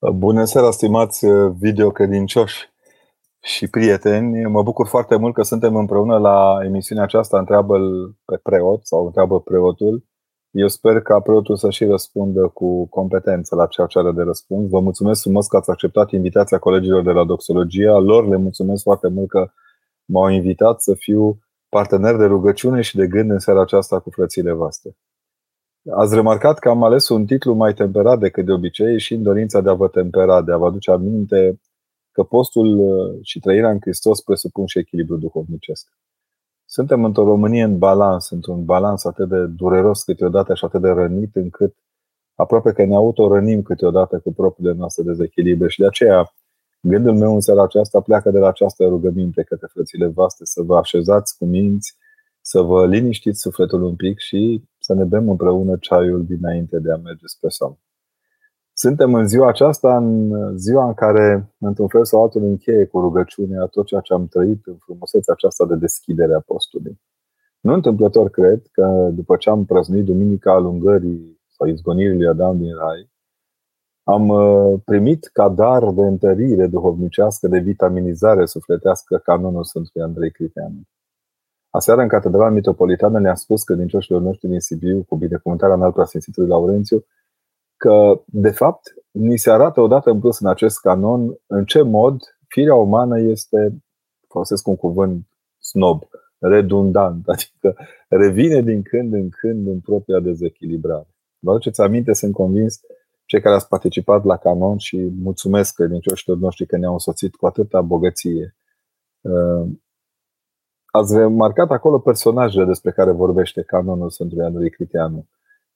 Bună seara, stimați videocredincioși și prieteni. Mă bucur foarte mult că suntem împreună la emisiunea aceasta întreabă pe preot sau întreabă preotul. Eu sper ca preotul să și răspundă cu competență la ceea ce are de răspuns. Vă mulțumesc frumos că ați acceptat invitația colegilor de la Doxologia. Lor le mulțumesc foarte mult că m-au invitat să fiu partener de rugăciune și de gând în seara aceasta cu frățile voastre. Ați remarcat că am ales un titlu mai temperat decât de obicei și în dorința de a vă tempera, de a vă aduce aminte că postul uh, și trăirea în Hristos presupun și echilibru duhovnicesc. Suntem într-o Românie în balans, într-un balans atât de dureros câteodată și atât de rănit încât aproape că ne autorănim câteodată cu propriile noastre dezechilibre și de aceea gândul meu în seara aceasta pleacă de la această rugăminte către frățile voastre să vă așezați cu minți, să vă liniștiți sufletul un pic și să ne bem împreună ceaiul dinainte de a merge spre somn. Suntem în ziua aceasta, în ziua în care, într-un fel sau altul, încheie cu rugăciunea tot ceea ce am trăit în frumusețea aceasta de deschidere a postului. Nu întâmplător cred că după ce am prăznuit Duminica alungării sau izgonirii lui Adam din Rai, am uh, primit ca dar de întărire duhovnicească, de vitaminizare sufletească canonul Sfântului Andrei Criteanu. Aseară în Catedrala Metropolitană ne-a spus că din cioșilor noștri din Sibiu, cu binecuvântarea în alta Sfințitului Laurențiu, că, de fapt, ni se arată odată în plus în acest canon în ce mod firea umană este, folosesc un cuvânt snob, redundant, adică revine din când în când în propria dezechilibrare. Vă aduceți aminte, sunt convins, cei care ați participat la canon și mulțumesc credincioșilor noștri că ne-au însoțit cu atâta bogăție ați remarcat acolo personajele despre care vorbește canonul Sfântului Andrei Criteanu.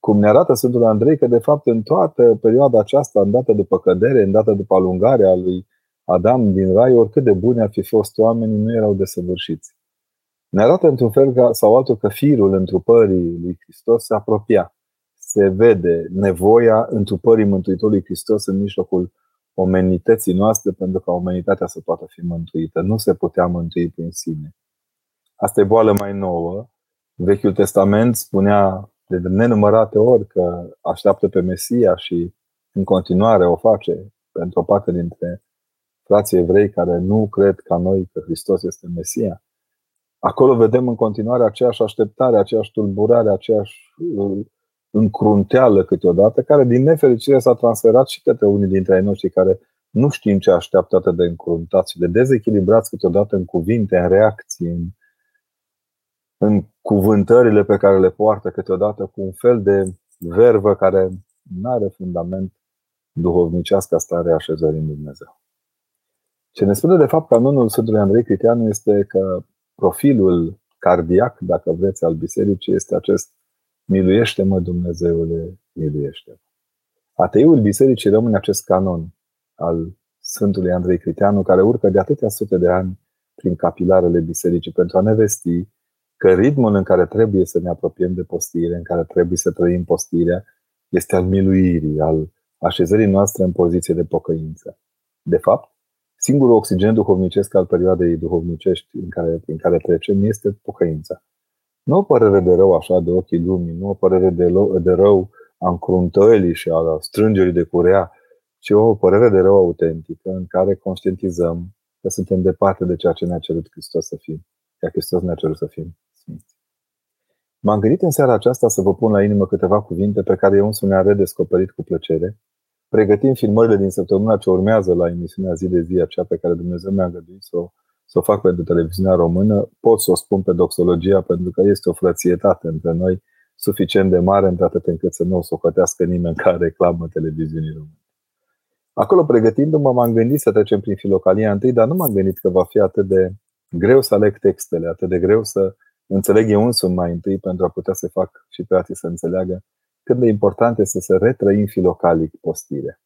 Cum ne arată Sfântul Andrei că, de fapt, în toată perioada aceasta, îndată după cădere, îndată după alungarea lui Adam din rai, oricât de buni ar fi fost oamenii, nu erau desăvârșiți. Ne arată într-un fel sau altul că firul întrupării lui Hristos se apropia. Se vede nevoia întrupării Mântuitorului Hristos în mijlocul omenității noastre pentru ca omenitatea să poată fi mântuită. Nu se putea mântui prin sine. Asta e boală mai nouă. Vechiul Testament spunea de nenumărate ori că așteaptă pe Mesia și în continuare o face pentru o parte dintre frații evrei care nu cred ca noi că Hristos este Mesia. Acolo vedem în continuare aceeași așteptare, aceeași tulburare, aceeași uh, încrunteală câteodată, care din nefericire s-a transferat și către unii dintre ai noștri care nu știm ce așteaptă atât de încruntați și de dezechilibrați câteodată în cuvinte, în reacții, în în cuvântările pe care le poartă câteodată cu un fel de vervă care nu are fundament duhovnicească stare așezării în Dumnezeu. Ce ne spune de fapt canonul Sfântului Andrei Critianu este că profilul cardiac, dacă vreți, al bisericii este acest Miluiește-mă, Dumnezeule, miluiește-mă. Ateiul bisericii rămâne acest canon al Sfântului Andrei Critianu, care urcă de atâtea sute de ani prin capilarele bisericii pentru a ne vesti că ritmul în care trebuie să ne apropiem de postire, în care trebuie să trăim postirea, este al miluirii, al așezării noastre în poziție de pocăință. De fapt, singurul oxigen duhovnicesc al perioadei duhovnicești în care, prin care trecem este pocăința. Nu o părere de rău așa de ochii lumii, nu o părere de, lo- de rău a încruntării și a strângerii de curea, ci o părere de rău autentică în care conștientizăm că suntem departe de ceea ce ne-a cerut Hristos să fim. Iar Hristos ne-a cerut să fim sfinți. M-am gândit în seara aceasta să vă pun la inimă câteva cuvinte pe care eu însumi am redescoperit cu plăcere, pregătind filmările din săptămâna ce urmează la emisiunea zi de zi, aceea pe care Dumnezeu mi-a găduit să o, să o fac pentru televiziunea română, pot să o spun pe doxologia pentru că este o frățietate între noi suficient de mare, între atât încât să nu o socotească nimeni ca reclamă televiziunii române. Acolo, pregătindu-mă, m-am gândit să trecem prin filocalia întâi, dar nu m-am gândit că va fi atât de greu să aleg textele, atât de greu să înțeleg eu însumi mai întâi pentru a putea să fac și pe alții să înțeleagă cât de important este să retrăim filocalic postire.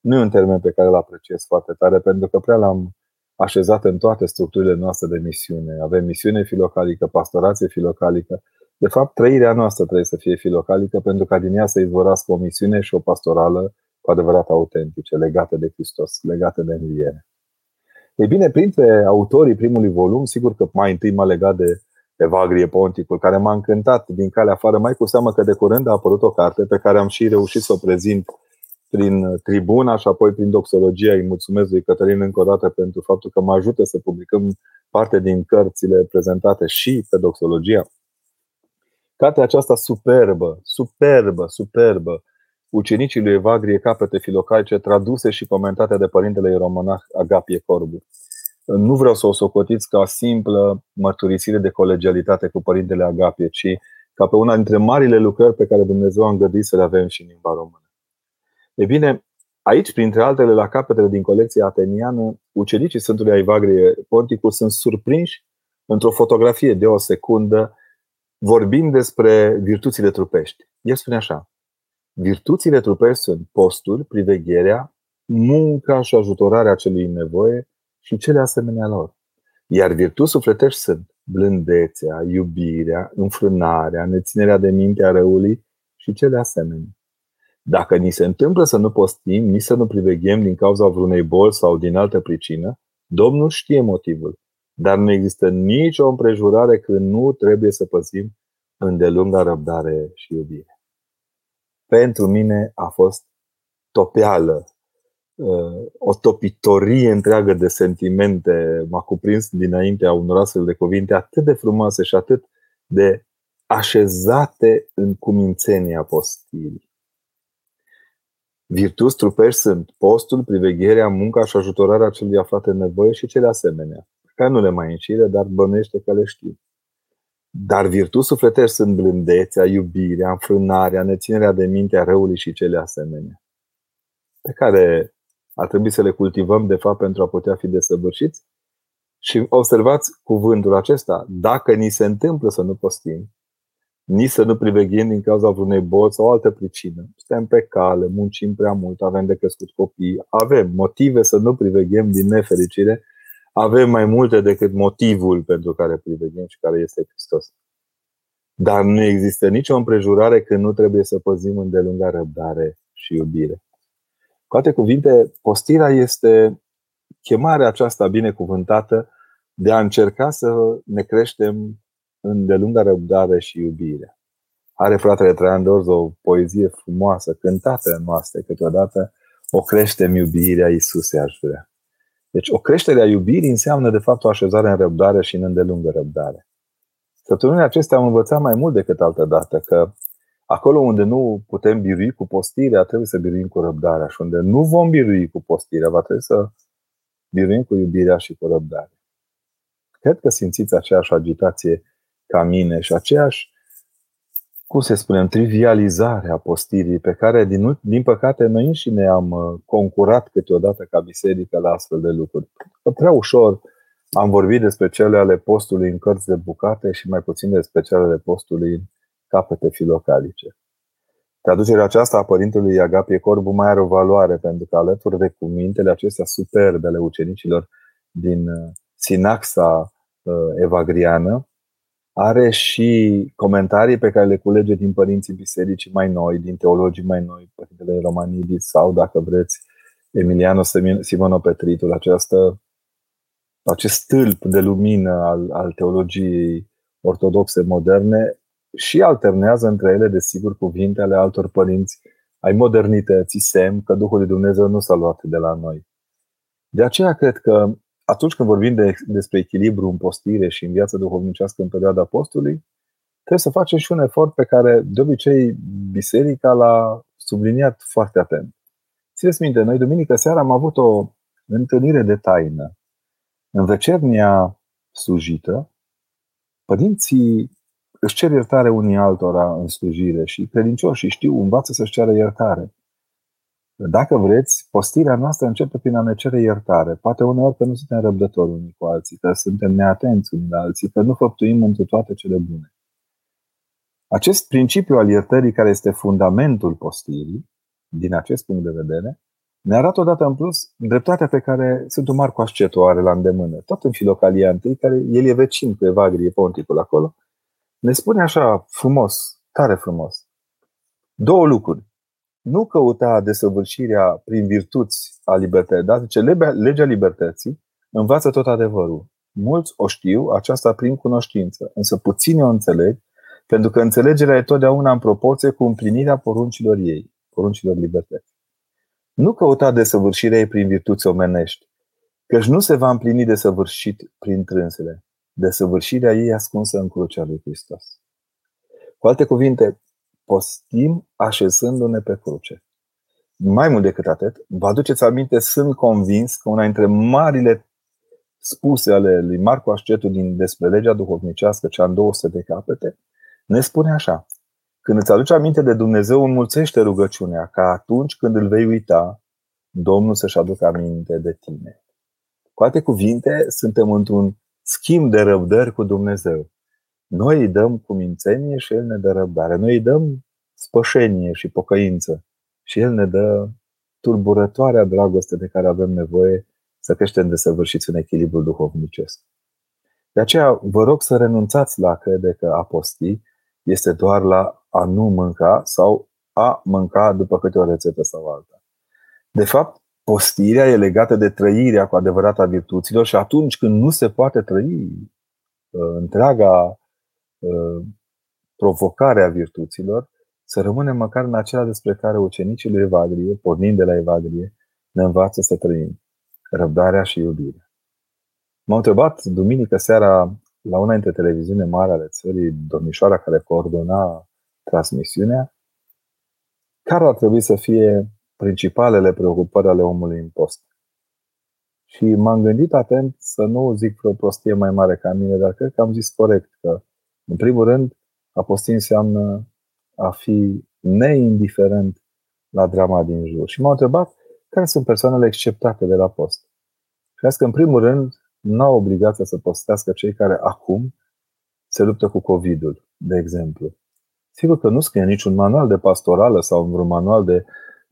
Nu e un termen pe care îl apreciez foarte tare, pentru că prea l-am așezat în toate structurile noastre de misiune. Avem misiune filocalică, pastorație filocalică. De fapt, trăirea noastră trebuie să fie filocalică pentru ca din ea să izvorască o misiune și o pastorală cu adevărat autentice, legate de Hristos, legate de înviere. Ei bine, printre autorii primului volum, sigur că mai întâi m-a legat de Evagrie Ponticul, care m-a încântat din calea afară, mai cu seamă că de curând a apărut o carte pe care am și reușit să o prezint prin tribuna și apoi prin doxologia. Îi mulțumesc lui Cătălin încă o dată pentru faptul că mă ajută să publicăm parte din cărțile prezentate și pe doxologia. Cartea aceasta superbă, superbă, superbă, ucenicii lui Evagrie Capete Filocaice, traduse și comentate de părintele ieromonah Agapie Corbu. Nu vreau să o socotiți ca simplă mărturisire de colegialitate cu părintele Agapie, ci ca pe una dintre marile lucrări pe care Dumnezeu a îngăduit să le avem și în limba română. E bine, aici, printre altele, la capetele din colecția ateniană, ucenicii Sfântului Aivagrie Ponticus sunt surprinși într-o fotografie de o secundă vorbind despre virtuțile trupești. El spune așa, virtuțile trupești sunt postul, privegherea, munca și ajutorarea celui în nevoie și cele asemenea lor. Iar virtuți sufletești sunt blândețea, iubirea, înfrânarea, neținerea de minte a răului și cele asemenea. Dacă ni se întâmplă să nu postim, nici să nu priveghem din cauza vreunei boli sau din altă pricină, Domnul știe motivul. Dar nu există nicio împrejurare când nu trebuie să păzim îndelunga răbdare și iubire. Pentru mine a fost topeală, uh, o topitorie întreagă de sentimente m-a cuprins dinaintea unor astfel de cuvinte atât de frumoase și atât de așezate în cumințenia postirii. Virtuți trupești sunt postul, privegherea, munca și ajutorarea celui aflat în nevoie și cele asemenea, care nu le mai înșire, dar bănește că le știu. Dar virtuți sufletești sunt blândețea, iubirea, înfrânarea, neținerea de minte a răului și cele asemenea, pe care ar trebui să le cultivăm, de fapt, pentru a putea fi desăvârșiți. Și observați cuvântul acesta, dacă ni se întâmplă să nu postim, nici să nu priveghem din cauza vreunei boli sau altă pricină. Suntem pe cale, muncim prea mult, avem de crescut copii, avem motive să nu priveghem din nefericire, avem mai multe decât motivul pentru care priveghem și care este Hristos. Dar nu există nicio împrejurare când nu trebuie să păzim îndelunga răbdare și iubire. Cu alte cuvinte, postirea este chemarea aceasta binecuvântată de a încerca să ne creștem îndelunga răbdare și iubire. Are fratele Traian Dorz o poezie frumoasă, cântată în noastră câteodată, o creștem iubirea Iisuse aș vrea. Deci o creștere a iubirii înseamnă de fapt o așezare în răbdare și în îndelungă răbdare. Săptămânile acestea am învățat mai mult decât altă dată că acolo unde nu putem birui cu postirea, trebuie să biruim cu răbdarea și unde nu vom birui cu postirea, va trebui să biruim cu iubirea și cu răbdare. Cred că simțiți aceeași agitație ca mine și aceeași, cum să spunem, trivializare a postirii pe care, din, din păcate, noi înșine am uh, concurat câteodată ca biserică la astfel de lucruri. Că prea ușor am vorbit despre cele ale postului în cărți de bucate și mai puțin despre cele ale postului în capete filocalice. Traducerea aceasta a părintelui Agapie Corbu mai are o valoare, pentru că alături de cuvintele acestea superbe ale ucenicilor din uh, sinaxa uh, evagriană, are și comentarii pe care le culege din părinții bisericii mai noi, din teologii mai noi, Părintele Romanidis sau, dacă vreți, Emiliano Simono Petritul, această, acest stâlp de lumină al, al teologiei ortodoxe moderne și alternează între ele, desigur, cuvinte ale altor părinți ai modernității, semn că Duhul lui Dumnezeu nu s-a luat de la noi. De aceea cred că atunci când vorbim de, despre echilibru în postire și în viața duhovnicească în perioada postului, trebuie să facem și un efort pe care, de obicei, biserica l-a subliniat foarte atent. Țineți minte, noi duminică seara am avut o întâlnire de taină. În vecernia slujită, părinții își cer iertare unii altora în slujire și credincioșii știu, învață să-și ceară iertare. Dacă vreți, postirea noastră începe prin a ne cere iertare. Poate uneori că nu suntem răbdători unii cu alții, că suntem neatenți unii la alții, că nu făptuim întru toate cele bune. Acest principiu al iertării, care este fundamentul postirii, din acest punct de vedere, ne arată odată în plus dreptatea pe care Sfântul Marco Ascetu o are la îndemână. Tot în Filocalia întâi, care el e vecin cu Evagrie Ponticul acolo, ne spune așa frumos, tare frumos, două lucruri nu căuta desăvârșirea prin virtuți a libertății, dar zice legea libertății învață tot adevărul. Mulți o știu, aceasta prin cunoștință, însă puțini o înțeleg, pentru că înțelegerea e totdeauna în proporție cu împlinirea poruncilor ei, poruncilor libertății. Nu căuta desăvârșirea ei prin virtuți omenești, căci nu se va împlini desăvârșit prin trânsele. Desăvârșirea ei ascunsă în crucea lui Hristos. Cu alte cuvinte, postim așezându-ne pe cruce. Mai mult decât atât, vă aduceți aminte, sunt convins că una dintre marile spuse ale lui Marco Ascetu din despre legea duhovnicească, cea în 200 de capete, ne spune așa. Când îți aduci aminte de Dumnezeu, înmulțește rugăciunea, ca atunci când îl vei uita, Domnul să-și aducă aminte de tine. Cu alte cuvinte, suntem într-un schimb de răbdări cu Dumnezeu. Noi îi dăm cumințenie și El ne dă răbdare. Noi îi dăm spășenie și pocăință și El ne dă turburătoarea dragoste de care avem nevoie să creștem de săvârșiți în echilibru duhovnicesc. De aceea vă rog să renunțați la a crede că a posti este doar la a nu mânca sau a mânca după câte o rețetă sau alta. De fapt, postirea e legată de trăirea cu adevărat a virtuților și atunci când nu se poate trăi uh, întreaga uh, provocare a virtuților, să rămânem măcar în acela despre care ucenicii lui Evagrie, pornind de la Evagrie, ne învață să trăim. Răbdarea și iubirea. M-au întrebat duminică seara la una dintre televiziune mari ale țării, domnișoara care coordona transmisiunea, care ar trebui să fie principalele preocupări ale omului în post. Și m-am gândit atent să nu zic o prostie mai mare ca mine, dar cred că am zis corect că, în primul rând, a posti înseamnă a fi neindiferent la drama din jur. Și m-au întrebat care sunt persoanele acceptate de la post. Cred că, în primul rând, nu au obligația să postească cei care acum se luptă cu COVID-ul, de exemplu. Sigur că nu scrie niciun manual de pastorală sau vreun manual de...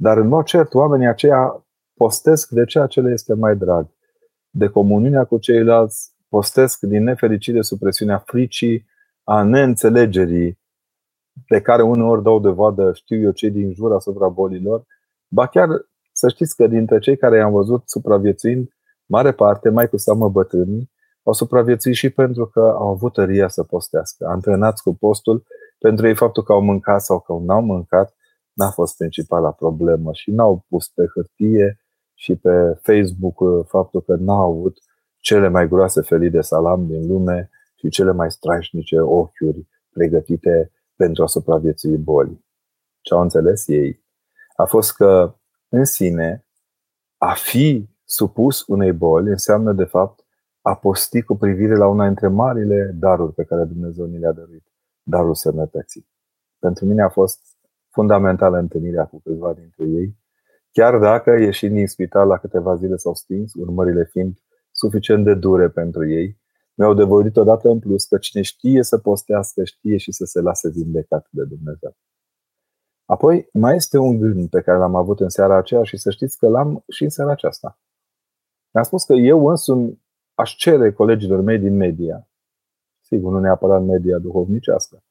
Dar, în mod cert, oamenii aceia postesc de ceea ce le este mai drag. De comuniunea cu ceilalți, postesc din nefericire sub presiunea fricii, a neînțelegerii, de care uneori dau vadă, știu eu, cei din jur asupra bolilor, ba chiar să știți că dintre cei care i-am văzut supraviețuind, mare parte, mai cu seamă bătrânii, au supraviețuit și pentru că au avut tăria să postească. Antrenați cu postul, pentru ei faptul că au mâncat sau că n-au mâncat n-a fost principala problemă și n-au pus pe hârtie și pe Facebook faptul că n-au avut cele mai groase felii de salam din lume și cele mai strașnice ochiuri pregătite pentru a supraviețui bolii. Ce au înțeles ei a fost că, în sine, a fi supus unei boli înseamnă, de fapt, a posti cu privire la una dintre marile daruri pe care Dumnezeu ni le-a dăruit, darul sănătății. Pentru mine a fost fundamentală întâlnirea cu câțiva dintre ei, chiar dacă, ieșind din spital la câteva zile s-au stins, urmările fiind suficient de dure pentru ei, mi-au devorit odată în plus că cine știe să postească, știe și să se lase vindecat de Dumnezeu. Apoi, mai este un gând pe care l-am avut în seara aceea și să știți că l-am și în seara aceasta. Mi-am spus că eu însumi aș cere colegilor mei din media, sigur, nu neapărat media duhovnicească,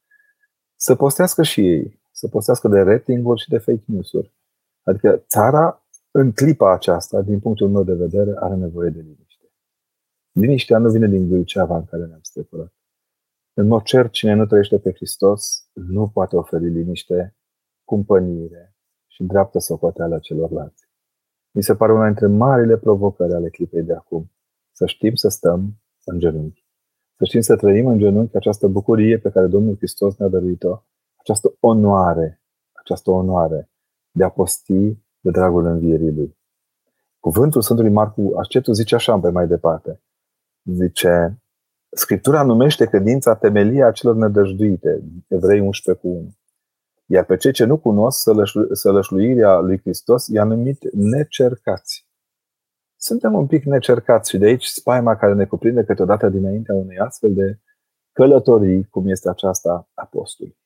să postească și ei, să postească de ratinguri și de fake news-uri. Adică țara, în clipa aceasta, din punctul meu de vedere, are nevoie de liniște. Liniștea nu vine din Vâlceava în care ne-am strecurat. În mod cer, cine nu trăiește pe Hristos nu poate oferi liniște, cumpănire și dreaptă socoteală celorlalți. Mi se pare una dintre marile provocări ale clipei de acum. Să știm să stăm în genunchi. Să știm să trăim în genunchi această bucurie pe care Domnul Hristos ne-a dăruit-o, această onoare, această onoare de a posti de dragul învierii Lui. Cuvântul Sfântului Marcu Ascetu zice așa pe mai departe. Zice, Scriptura numește credința temelia celor nedăjduite, Evrei 11 cu 1. Iar pe cei ce nu cunosc sălășluirea lui Hristos i-a numit necercați. Suntem un pic necercați și de aici spaima care ne cuprinde câteodată dinaintea unei astfel de călătorii, cum este aceasta apostolului.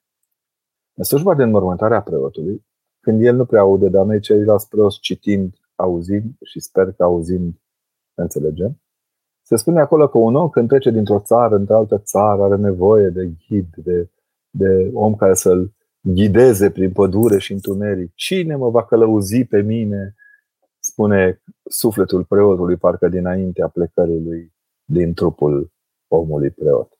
În slujba de înmormântare a preotului, când el nu prea aude, dar noi ceilalți preoți citind, auzim și sper că auzind înțelegem, se spune acolo că un om când trece dintr-o țară într-altă țară are nevoie de ghid, de, de om care să-l ghideze prin pădure și întuneric. Cine mă va călăuzi pe mine? Spune sufletul preotului, parcă dinaintea plecării lui din trupul omului preot.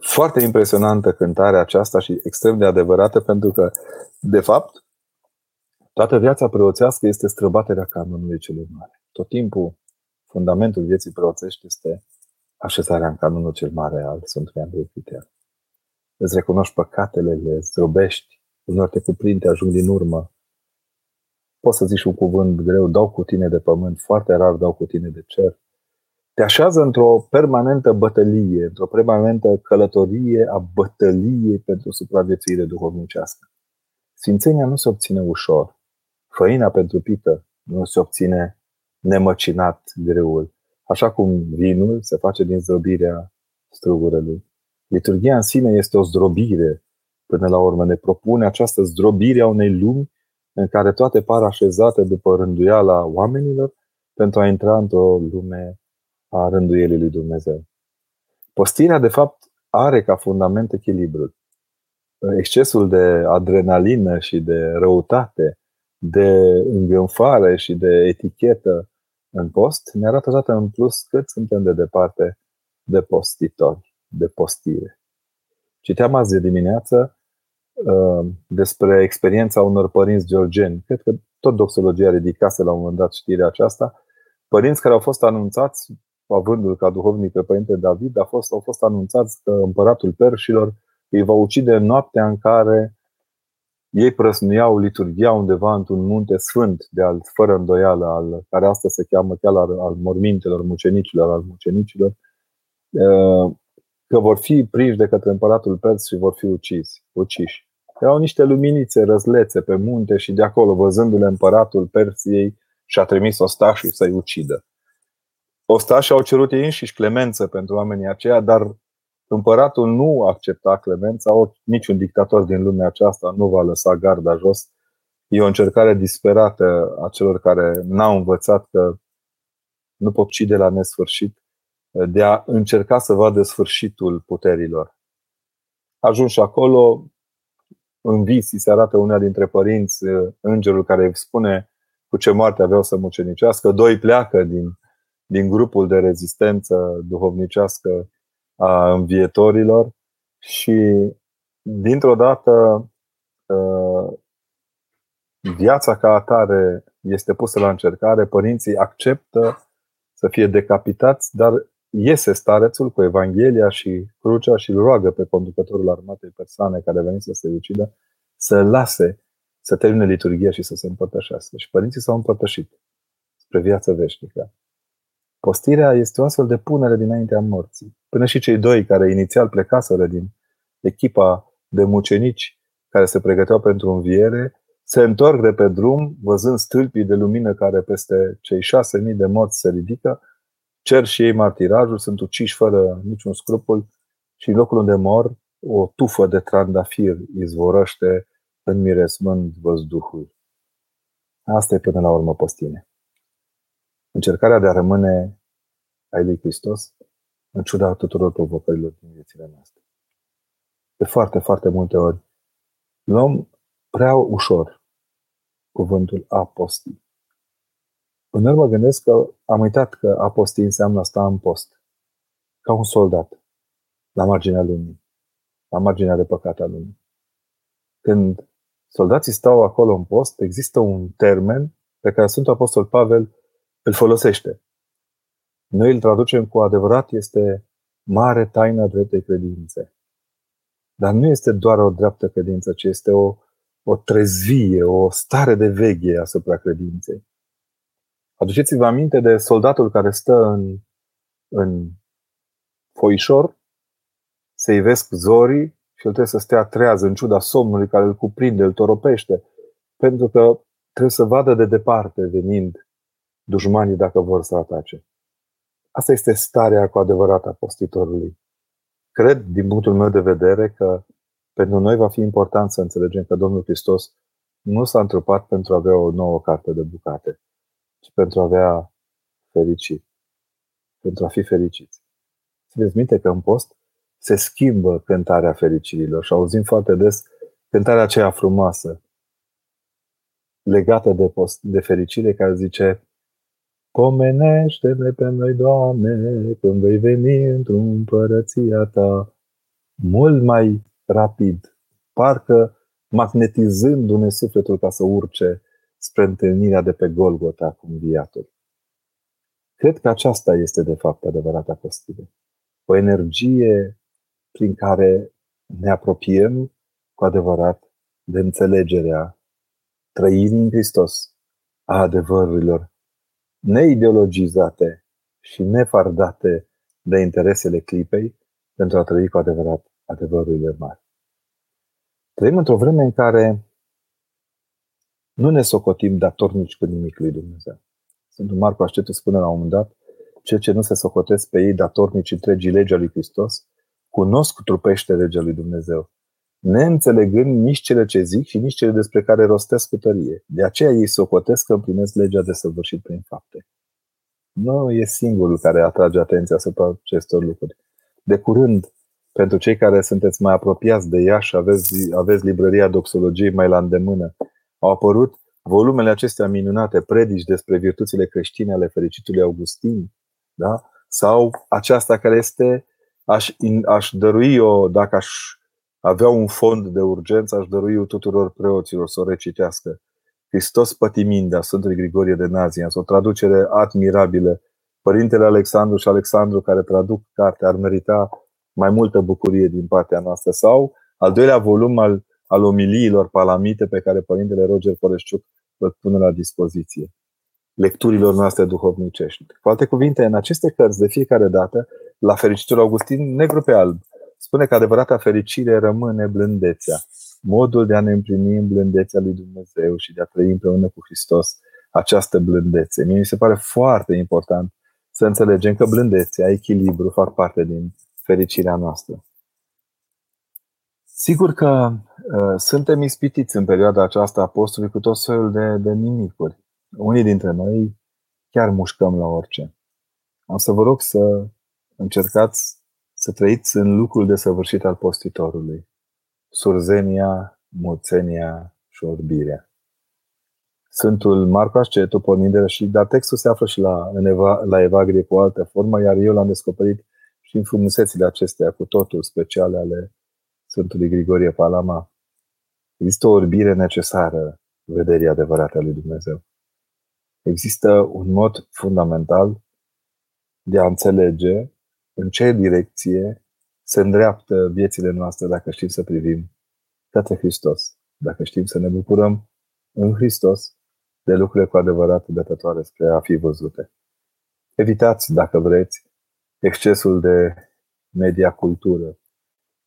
Foarte impresionantă cântarea aceasta și extrem de adevărată pentru că, de fapt, Toată viața preoțească este străbaterea canonului celui mare. Tot timpul, fundamentul vieții preoțești este așezarea în canonul cel mare al Sfântului Andrei Critean. Îți recunoști păcatele, le zdrobești, uneori te cuprinde, ajung din urmă. Poți să zici un cuvânt greu, dau cu tine de pământ, foarte rar dau cu tine de cer. Te așează într-o permanentă bătălie, într-o permanentă călătorie a bătăliei pentru supraviețuire duhovnicească. Sfințenia nu se obține ușor. Făina pentru pită nu se obține nemăcinat greul, așa cum vinul se face din zdrobirea strugurelui. Liturgia în sine este o zdrobire, până la urmă ne propune această zdrobire a unei lumi în care toate par așezate după rânduiala oamenilor pentru a intra într-o lume a rânduielii lui Dumnezeu. Postirea, de fapt, are ca fundament echilibrul. Excesul de adrenalină și de răutate, de îngânfare și de etichetă în post ne arată dată în plus cât suntem de departe de postitori, de postire. Citeam azi de dimineață uh, despre experiența unor părinți georgeni. Cred că tot doxologia ridicase la un moment dat știrea aceasta. Părinți care au fost anunțați, avându-l ca duhovnic pe Părinte David, a fost, au fost anunțați că împăratul perșilor îi va ucide în noaptea în care ei prăsnuiau liturgia undeva într-un munte sfânt, de alt, fără îndoială, al, care astăzi se cheamă chiar al, al mormintelor mucenicilor, al mucenicilor, că vor fi prinși de către împăratul Pers și vor fi uciși. uciși. Erau niște luminițe răzlețe pe munte și de acolo, văzându-le împăratul Persiei, și-a trimis ostașii să-i ucidă. Ostașii au cerut ei înșiși clemență pentru oamenii aceia, dar Împăratul nu accepta clemența, niciun dictator din lumea aceasta nu va lăsa garda jos. E o încercare disperată a celor care n-au învățat că nu pot cide la nesfârșit, de a încerca să vadă sfârșitul puterilor. Ajuns și acolo, în vis, se arată una dintre părinți, îngerul care îi spune cu ce moarte aveau să mucenicească. Doi pleacă din, din grupul de rezistență duhovnicească a învietorilor și dintr-o dată ă, viața ca atare este pusă la încercare, părinții acceptă să fie decapitați, dar iese starețul cu Evanghelia și crucea și îl roagă pe conducătorul armatei persoane care venit să se ucidă să lase să termine liturgia și să se împărtășească. Și părinții s-au împărtășit spre viață veșnică. Postirea este o astfel de punere dinaintea morții. Până și cei doi care inițial plecaseră din echipa de mucenici care se pregăteau pentru înviere, se întorc de pe drum, văzând stâlpii de lumină care peste cei șase mii de morți se ridică, cer și ei martirajul, sunt uciși fără niciun scrupul și în locul unde mor, o tufă de trandafir izvorăște miresmând văzduhul. Asta e până la urmă postine. Încercarea de a rămâne ai lui Hristos în ciuda tuturor provocărilor din viețile noastre. De foarte, foarte multe ori luăm prea ușor cuvântul aposti. În mă gândesc că am uitat că aposti înseamnă sta în post, ca un soldat, la marginea lumii, la marginea de păcat a lumii. Când soldații stau acolo în post, există un termen pe care Sfântul Apostol Pavel îl folosește. Noi îl traducem cu adevărat, este mare taină dreptei credințe. Dar nu este doar o dreaptă credință, ci este o, o trezvie, o stare de veghie asupra credinței. Aduceți-vă aminte de soldatul care stă în, în foișor, se ivesc zorii și el trebuie să stea trează în ciuda somnului care îl cuprinde, îl toropește, pentru că trebuie să vadă de departe venind dușmanii dacă vor să atace. Asta este starea cu adevărat a postitorului. Cred, din punctul meu de vedere, că pentru noi va fi important să înțelegem că Domnul Hristos nu s-a întrupat pentru a avea o nouă carte de bucate, ci pentru a avea fericit. Pentru a fi fericiți. Țineți minte că în post se schimbă cântarea fericirilor și auzim foarte des cântarea aceea frumoasă legată de, post, de fericire care zice Pomenește-ne pe noi, Doamne, când vei veni într-un împărăția Ta. Mult mai rapid, parcă magnetizându-ne sufletul ca să urce spre întâlnirea de pe Golgota cu înviatul. Cred că aceasta este, de fapt, adevărata postire. O energie prin care ne apropiem cu adevărat de înțelegerea trăirii în Hristos a adevărurilor neideologizate și nefardate de interesele clipei pentru a trăi cu adevărat adevărurile mari. Trăim într-o vreme în care nu ne socotim datornici cu nimic lui Dumnezeu. Sfântul Marco Ascetu spune la un moment dat, cel ce nu se socotesc pe ei datornici întregii legea lui Hristos, cunosc trupește legea lui Dumnezeu, neînțelegând nici cele ce zic și nici cele despre care rostesc cu tărie. De aceea ei socotesc că împlinesc legea de săvârșit prin fapte. Nu e singurul care atrage atenția asupra acestor lucruri. De curând, pentru cei care sunteți mai apropiați de ea și aveți, aveți librăria doxologiei mai la îndemână, au apărut volumele acestea minunate, predici despre virtuțile creștine ale fericitului Augustin, da? sau aceasta care este, aș, aș dărui o, dacă aș avea un fond de urgență, aș dărui tuturor preoților să o recitească. Hristos pătimind a Sfântului Grigorie de Nazia, o traducere admirabilă. Părintele Alexandru și Alexandru, care traduc cartea, ar merita mai multă bucurie din partea noastră. Sau al doilea volum al, al omiliilor palamite pe care Părintele Roger Coreșciuc îl pune la dispoziție lecturilor noastre duhovnicești. Cu alte cuvinte, în aceste cărți, de fiecare dată, la fericitul Augustin, negru pe alb, spune că adevărata fericire rămâne blândețea. Modul de a ne împlini în blândețea lui Dumnezeu și de a trăi împreună cu Hristos această blândețe. Mie mi se pare foarte important să înțelegem că blândețea, echilibru fac parte din fericirea noastră. Sigur că uh, suntem ispitiți în perioada aceasta apostolului cu tot soiul de, de nimicuri. Unii dintre noi chiar mușcăm la orice. Am să vă rog să încercați să trăiți în lucrul de săvârșit al postitorului. Surzenia, mulțenia și orbirea. Sfântul Marco Ascetu, pornind de și, dar textul se află și la, în Eva, la Evagrie cu o altă formă, iar eu l-am descoperit și în frumusețile acestea cu totul speciale ale Sfântului Grigorie Palama. Există o orbire necesară vederii adevărate a lui Dumnezeu. Există un mod fundamental de a înțelege în ce direcție se îndreaptă viețile noastre dacă știm să privim către Hristos, dacă știm să ne bucurăm în Hristos de lucrurile cu adevărat dătătoare spre a fi văzute. Evitați, dacă vreți, excesul de media cultură.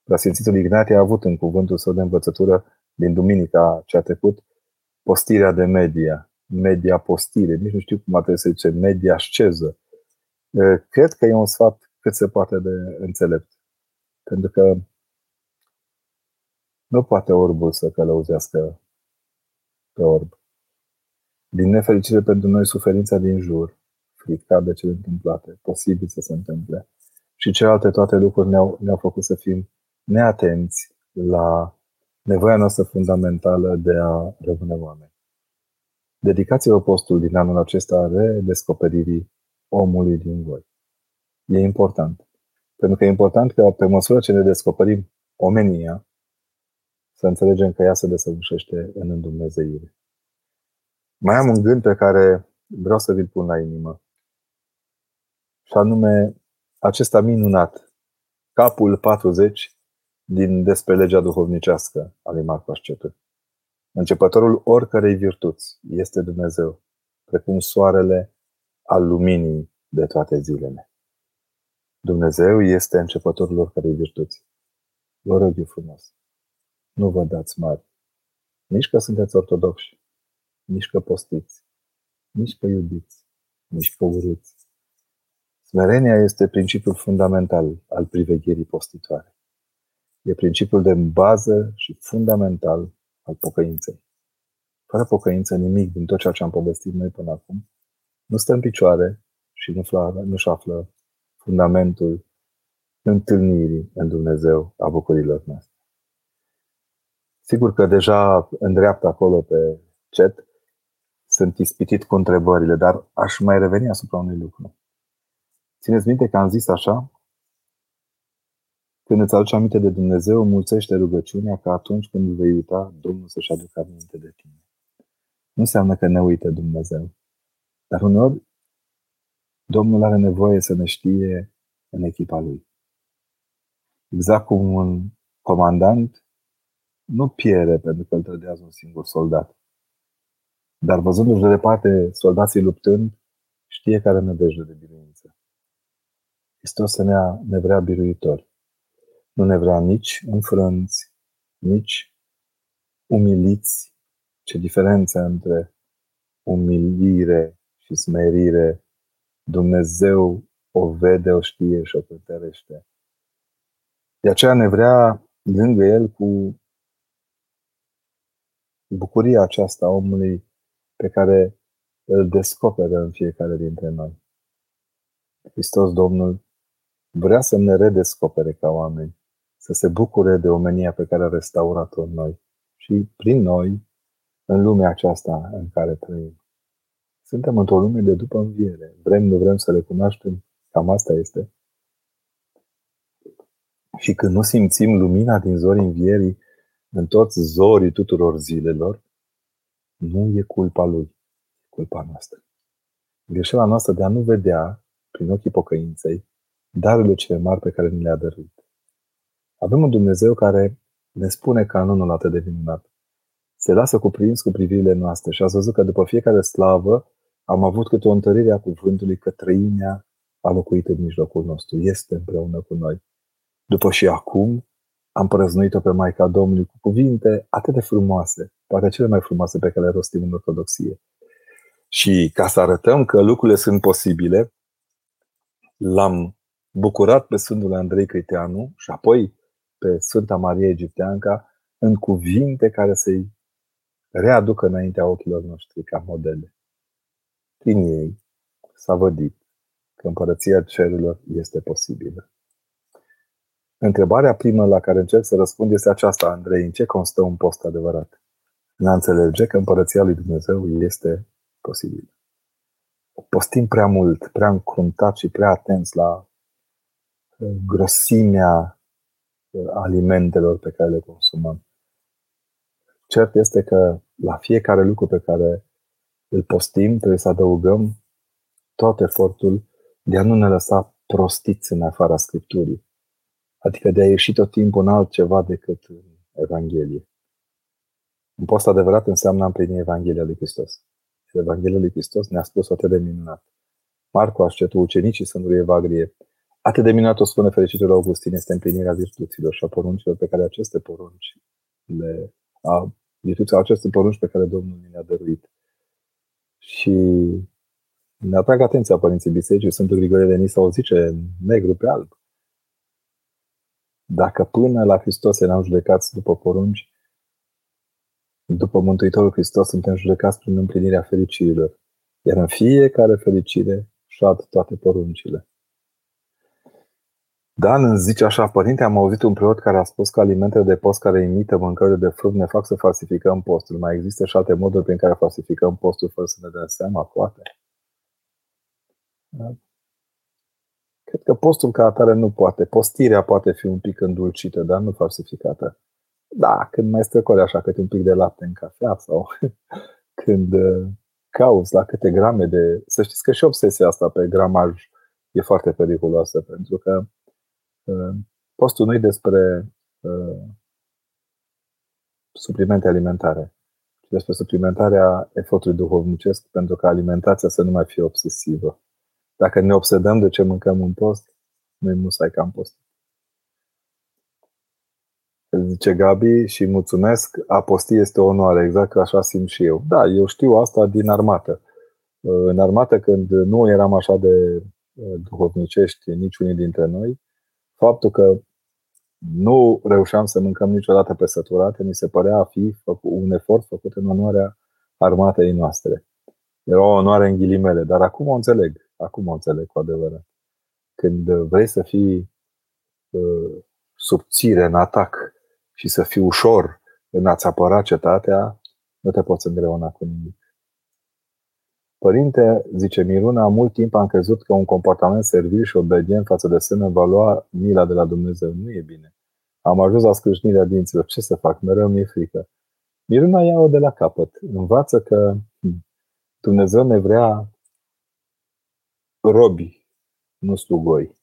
Preasfințitul Ignatie a avut în cuvântul său de învățătură din duminica ce a trecut postirea de media, media postire, nici nu știu cum ar trebui să zice, media asceză. Cred că e un sfat cât se poate de înțelept. Pentru că nu poate orbul să călăuzească pe orb. Din nefericire pentru noi, suferința din jur, frica de cele întâmplate, posibil să se întâmple, și celelalte toate lucruri ne-au, ne-au făcut să fim neatenți la nevoia noastră fundamentală de a rămâne oameni. Dedicați-vă postul din anul acesta redescoperirii omului din voi. E important. Pentru că e important că pe măsură ce ne descoperim omenia, să înțelegem că ea se desăvârșește în îndumnezeire. Mai am un gând pe care vreau să vi-l pun la inimă. Și anume acesta minunat, capul 40 din despre legea duhovnicească a lui Marco Ascetu. Începătorul oricărei virtuți este Dumnezeu, precum soarele al luminii de toate zilele. Dumnezeu este începătorul oricărei virtuți. Vă rog eu frumos, nu vă dați mari, nici că sunteți ortodoxi, nici că postiți, nici că iubiți, nici că urâți. Smerenia este principiul fundamental al privegherii postitoare. E principiul de bază și fundamental al pocăinței. Fără pocăință, nimic din tot ceea ce am povestit noi până acum nu stă în picioare și nu-și află fundamentul întâlnirii în Dumnezeu a bucurilor noastre. Sigur că deja în dreapta acolo pe chat sunt ispitit cu întrebările, dar aș mai reveni asupra unui lucru. Țineți minte că am zis așa? Când îți aduci aminte de Dumnezeu, mulțește rugăciunea ca atunci când vei uita, Domnul să-și aducă aminte de tine. nu înseamnă că ne uită Dumnezeu. Dar uneori Domnul are nevoie să ne știe în echipa lui. Exact cum un comandant nu pierde pentru că îl trădează un singur soldat. Dar văzându-și de departe soldații luptând, știe care nădejde de biruință. Hristos ne, ne vrea biruitori. Nu ne vrea nici înfrânți, nici umiliți. Ce diferență între umilire și smerire. Dumnezeu o vede, o știe și o cântărește. De aceea ne vrea lângă El cu bucuria aceasta omului pe care îl descoperă în fiecare dintre noi. Hristos Domnul vrea să ne redescopere ca oameni, să se bucure de omenia pe care a restaurat-o în noi și prin noi în lumea aceasta în care trăim. Suntem într-o lume de după înviere. Vrem, nu vrem să recunoaștem, cam asta este. Și când nu simțim lumina din zorii învierii în toți zorii tuturor zilelor, nu e culpa lui, e culpa noastră. Greșeala noastră de a nu vedea, prin ochii pocăinței, darurile cele mari pe care ni le-a dăruit. Avem un Dumnezeu care ne spune canonul atât de minunat. Se lasă cuprins cu privirile noastre și ați văzut că după fiecare slavă am avut câte o întărire a cuvântului că trăimea a locuit în mijlocul nostru, este împreună cu noi. După și acum am prăznuit-o pe Maica Domnului cu cuvinte atât de frumoase, poate cele mai frumoase pe care le rostim în ortodoxie. Și ca să arătăm că lucrurile sunt posibile, l-am bucurat pe Sfântul Andrei Criteanu și apoi pe Sfânta Maria Egipteanca în cuvinte care să-i readucă înaintea ochilor noștri ca modele. Prin ei s-a vădit că împărăția cerurilor este posibilă. Întrebarea primă la care încerc să răspund este aceasta, Andrei, în ce constă un post adevărat? În a înțelege că împărăția lui Dumnezeu este posibilă. Postim prea mult, prea încruntat și prea atenți la uh, grosimea uh, alimentelor pe care le consumăm. Cert este că la fiecare lucru pe care îl postim trebuie să adăugăm tot efortul de a nu ne lăsa prostiți în afara Scripturii Adică de a ieși tot timpul în altceva decât în Evanghelie. Un post adevărat înseamnă a împlini Evanghelia lui Hristos. Și Evanghelia lui Hristos ne-a spus atât de minunat. Marco, ascetul ucenicii Sfântului Evagrie. Atât de minunat o spune fericitul Augustin este împlinirea virtuților și a poruncilor pe care aceste porunci le a virtuțile aceste porunci pe care Domnul ne-a dăruit. Și ne atrag atenția Părinții Bisericii Sfântul Grigorie de Nisa o zice negru pe alb. Dacă până la Hristos eram judecați după porunci, după Mântuitorul Hristos suntem judecați prin împlinirea fericirilor. Iar în fiecare fericire șad toate poruncile. Dan îmi zice așa, părinte, am auzit un preot care a spus că alimentele de post care imită mâncările de fruct ne fac să falsificăm postul. Mai există și alte moduri prin care falsificăm postul fără să ne dăm seama, poate. Cred că postul ca atare nu poate. Postirea poate fi un pic îndulcită, dar nu falsificată. Da, când mai strecori așa câte un pic de lapte în cafea sau când uh, cauți la câte grame de... Să știți că și obsesia asta pe gramaj e foarte periculoasă, pentru că uh, postul nu e despre uh, suplimente alimentare, ci despre suplimentarea efortului duhovnicesc pentru ca alimentația să nu mai fie obsesivă. Dacă ne obsedăm de ce mâncăm un post, nu-i musai că am post. Zice Gabi și mulțumesc, a posti este o onoare, exact că așa simt și eu. Da, eu știu asta din armată. În armată, când nu eram așa de uh, duhovnicești niciunii dintre noi, faptul că nu reușeam să mâncăm niciodată pe săturate, mi se părea a fi un efort făcut în onoarea armatei noastre. Era o onoare în ghilimele, dar acum o înțeleg. Acum o înțeleg cu adevărat. Când vrei să fii uh, subțire în atac și să fii ușor în a-ți apăra cetatea, nu te poți îngreuna cu nimic. Părinte, zice Miruna, mult timp am crezut că un comportament servil și obedient față de sână va lua mila de la Dumnezeu. Nu e bine. Am ajuns la scrâșnirea dinților. Ce să fac? Mereu mi-e frică. Miruna ia-o de la capăt. Învață că Dumnezeu ne vrea robi, nu slugoi.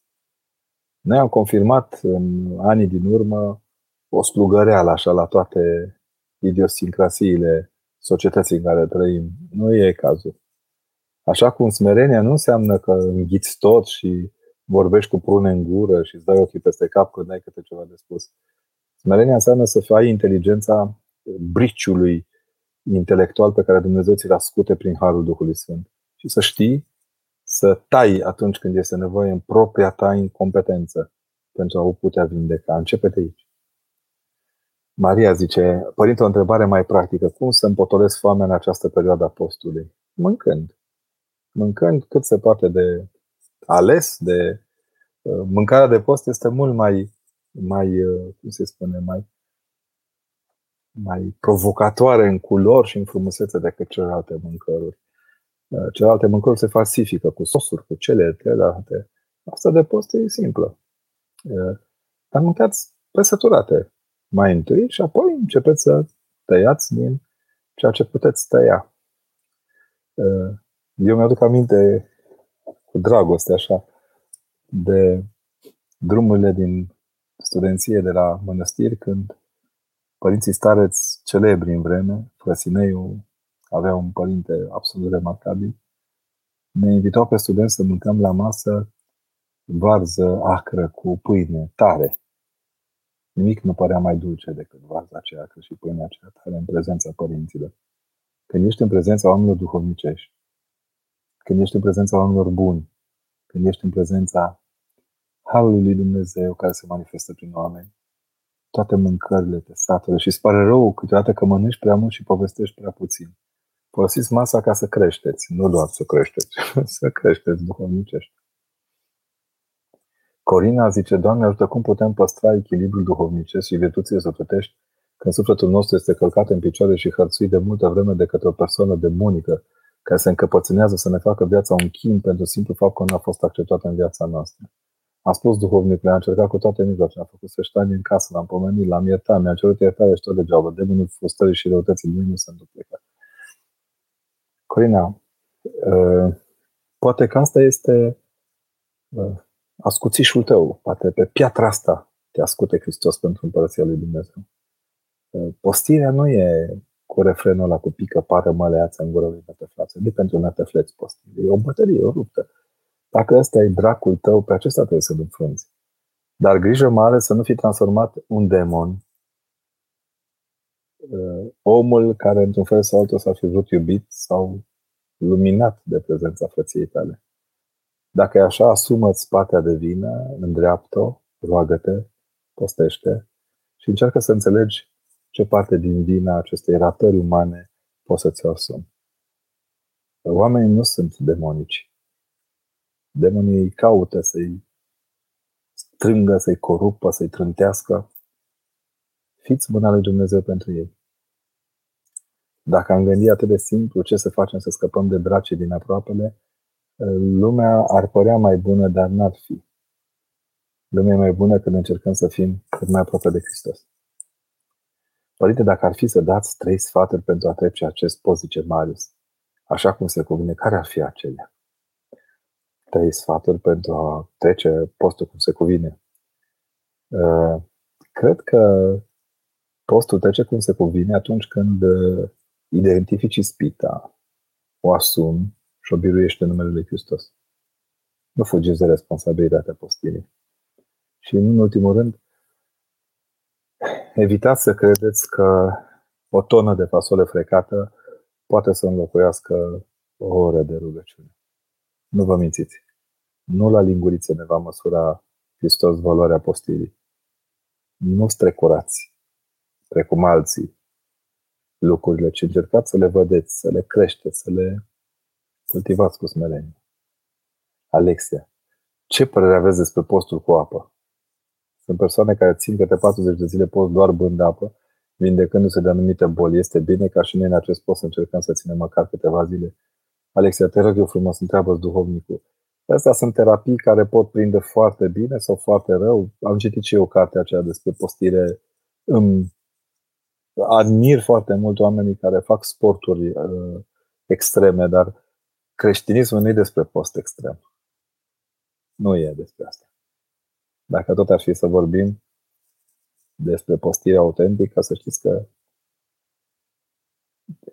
Noi am confirmat în anii din urmă o slugăreală așa la toate idiosincrasiile societății în care trăim. Nu e cazul. Așa cum smerenia nu înseamnă că înghiți tot și vorbești cu prune în gură și îți dai ochii peste cap când ai câte ceva de spus. Smerenia înseamnă să ai inteligența briciului intelectual pe care Dumnezeu ți-l ascute prin Harul Duhului Sfânt. Și să știi să tai atunci când este nevoie în propria ta incompetență pentru a o putea vindeca. Începe de aici. Maria zice, Părinte, o întrebare mai practică. Cum să împotolesc foamea în această perioadă a postului? Mâncând. Mâncând cât se poate de ales, de uh, mâncarea de post este mult mai, mai uh, cum se spune, mai, mai provocatoare în culori și în frumusețe decât celelalte mâncăruri. Uh, celelalte mâncăruri se falsifică cu sosuri, cu cele, celelalte. Asta de post e simplă. Dar mâncați pe săturate mai întâi și apoi începeți să tăiați din ceea ce puteți tăia. Eu mi-aduc aminte cu dragoste așa de drumurile din studenție de la mănăstiri când părinții stareți celebri în vreme, Frăsineiu avea un părinte absolut remarcabil, ne invitau pe studenți să mâncăm la masă varză acră cu pâine tare. Nimic nu părea mai dulce decât varza aceea acră și pâinea aceea tare în prezența părinților. Când ești în prezența oamenilor duhovnicești, când ești în prezența oamenilor buni, când ești în prezența Harului lui Dumnezeu care se manifestă prin oameni, toate mâncările te satură și îți pare rău câteodată că mănânci prea mult și povestești prea puțin. Folosiți masa ca să creșteți, nu doar să creșteți, să creșteți duhovnicești. Corina zice, Doamne ajută, cum putem păstra echilibrul duhovnicesc și virtuțile săpătești când sufletul nostru este călcat în picioare și hărțuit de multă vreme de către o persoană demonică care se încăpățânează să ne facă viața un chin pentru simplu fapt că nu a fost acceptată în viața noastră. A spus duhovnicul, a încercat cu toate mijloacele, a făcut să ani în casă, l-am pomenit, l-am iertat, mi-a cerut iertare și tot degeaba. Demonul frustrării și răutății lui nu se înduplecă. Corina, uh, poate că asta este uh, ascuțișul tău. Poate pe piatra asta te ascute Hristos pentru împărăția lui Dumnezeu. Uh, postirea nu e cu refrenul ăla cu pică, pară, măleață în gură lui Nătăflață. Nu pentru Nătăfleți postil. E o bătălie, o luptă. Dacă ăsta e dracul tău, pe acesta trebuie să-l înfrunți. Dar grijă mare să nu fi transformat un demon uh, omul care într-un fel sau altul s-ar fi vrut iubit sau luminat de prezența frăției tale. Dacă e așa, asumă-ți partea de vină, îndreaptă roagă-te, postește și încearcă să înțelegi ce parte din vina acestei ratări umane poți să-ți asumi. Oamenii nu sunt demonici. Demonii caută să-i strângă, să-i corupă, să-i trântească. Fiți mâna lui Dumnezeu pentru ei. Dacă am gândit atât de simplu ce să facem să scăpăm de brace din aproapele, lumea ar părea mai bună, dar n-ar fi. Lumea e mai bună când încercăm să fim cât mai aproape de Hristos. Părinte, dacă ar fi să dați trei sfaturi pentru a trece acest post, zice Marius, așa cum se cuvine, care ar fi acelea? Trei sfaturi pentru a trece postul cum se cuvine. Uh, cred că postul trece cum se cuvine atunci când uh, identifici ispita, o asumi și o biruiești în numele Lui Hristos. Nu fugiți de responsabilitatea postirii. Și în ultimul rând, evitați să credeți că o tonă de fasole frecată poate să înlocuiască o oră de rugăciune. Nu vă mințiți. Nu la lingurițe ne va măsura Hristos valoarea postirii. Nu strecurați, precum alții, lucrurile, ci încercați să le vedeți, să le creșteți, să le cultivați cu smerenie. Alexia, ce părere aveți despre postul cu apă? Sunt persoane care țin câte 40 de zile post doar bând apă, vindecându-se de anumite boli. Este bine ca și noi în acest post să încercăm să ținem măcar câteva zile. Alexia, te rog eu frumos, întreabă duhovnicul. Astea sunt terapii care pot prinde foarte bine sau foarte rău. Am citit și eu cartea aceea despre postire. Îmi, admir foarte mult oamenii care fac sporturi uh, extreme, dar creștinismul nu e despre post extrem. Nu e despre asta. Dacă tot ar fi să vorbim despre postire autentică, să știți că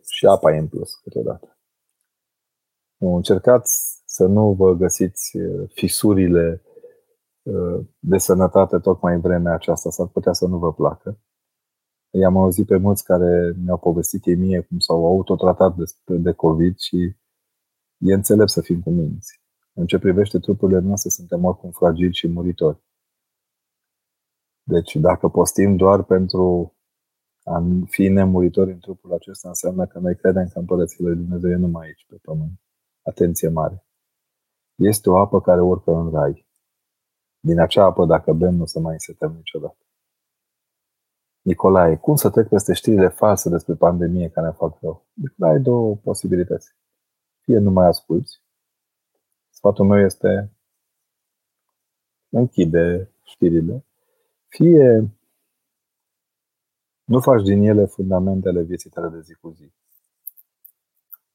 și apa e în plus câteodată. Nu, încercați să nu vă găsiți uh, fisurile uh, de sănătate tocmai în vremea aceasta, s-ar putea să nu vă placă. I-am auzit pe mulți care mi-au povestit ei mie cum s-au autotratat de, de COVID și e înțelept să fim cu minți. În ce privește trupurile noastre, suntem oricum fragili și muritori. Deci, dacă postim doar pentru a fi nemuritori în trupul acesta, înseamnă că noi credem că împărățile lui Dumnezeu e numai aici, pe pământ. Atenție mare! Este o apă care urcă în rai. Din acea apă, dacă bem, nu să mai însetăm niciodată. Nicolae, cum să trec peste știrile false despre pandemie care ne fac rău? Ai două posibilități. Fie nu mai asculți. Sfatul meu este închide știrile. Fie nu faci din ele fundamentele vieții tale de zi cu zi.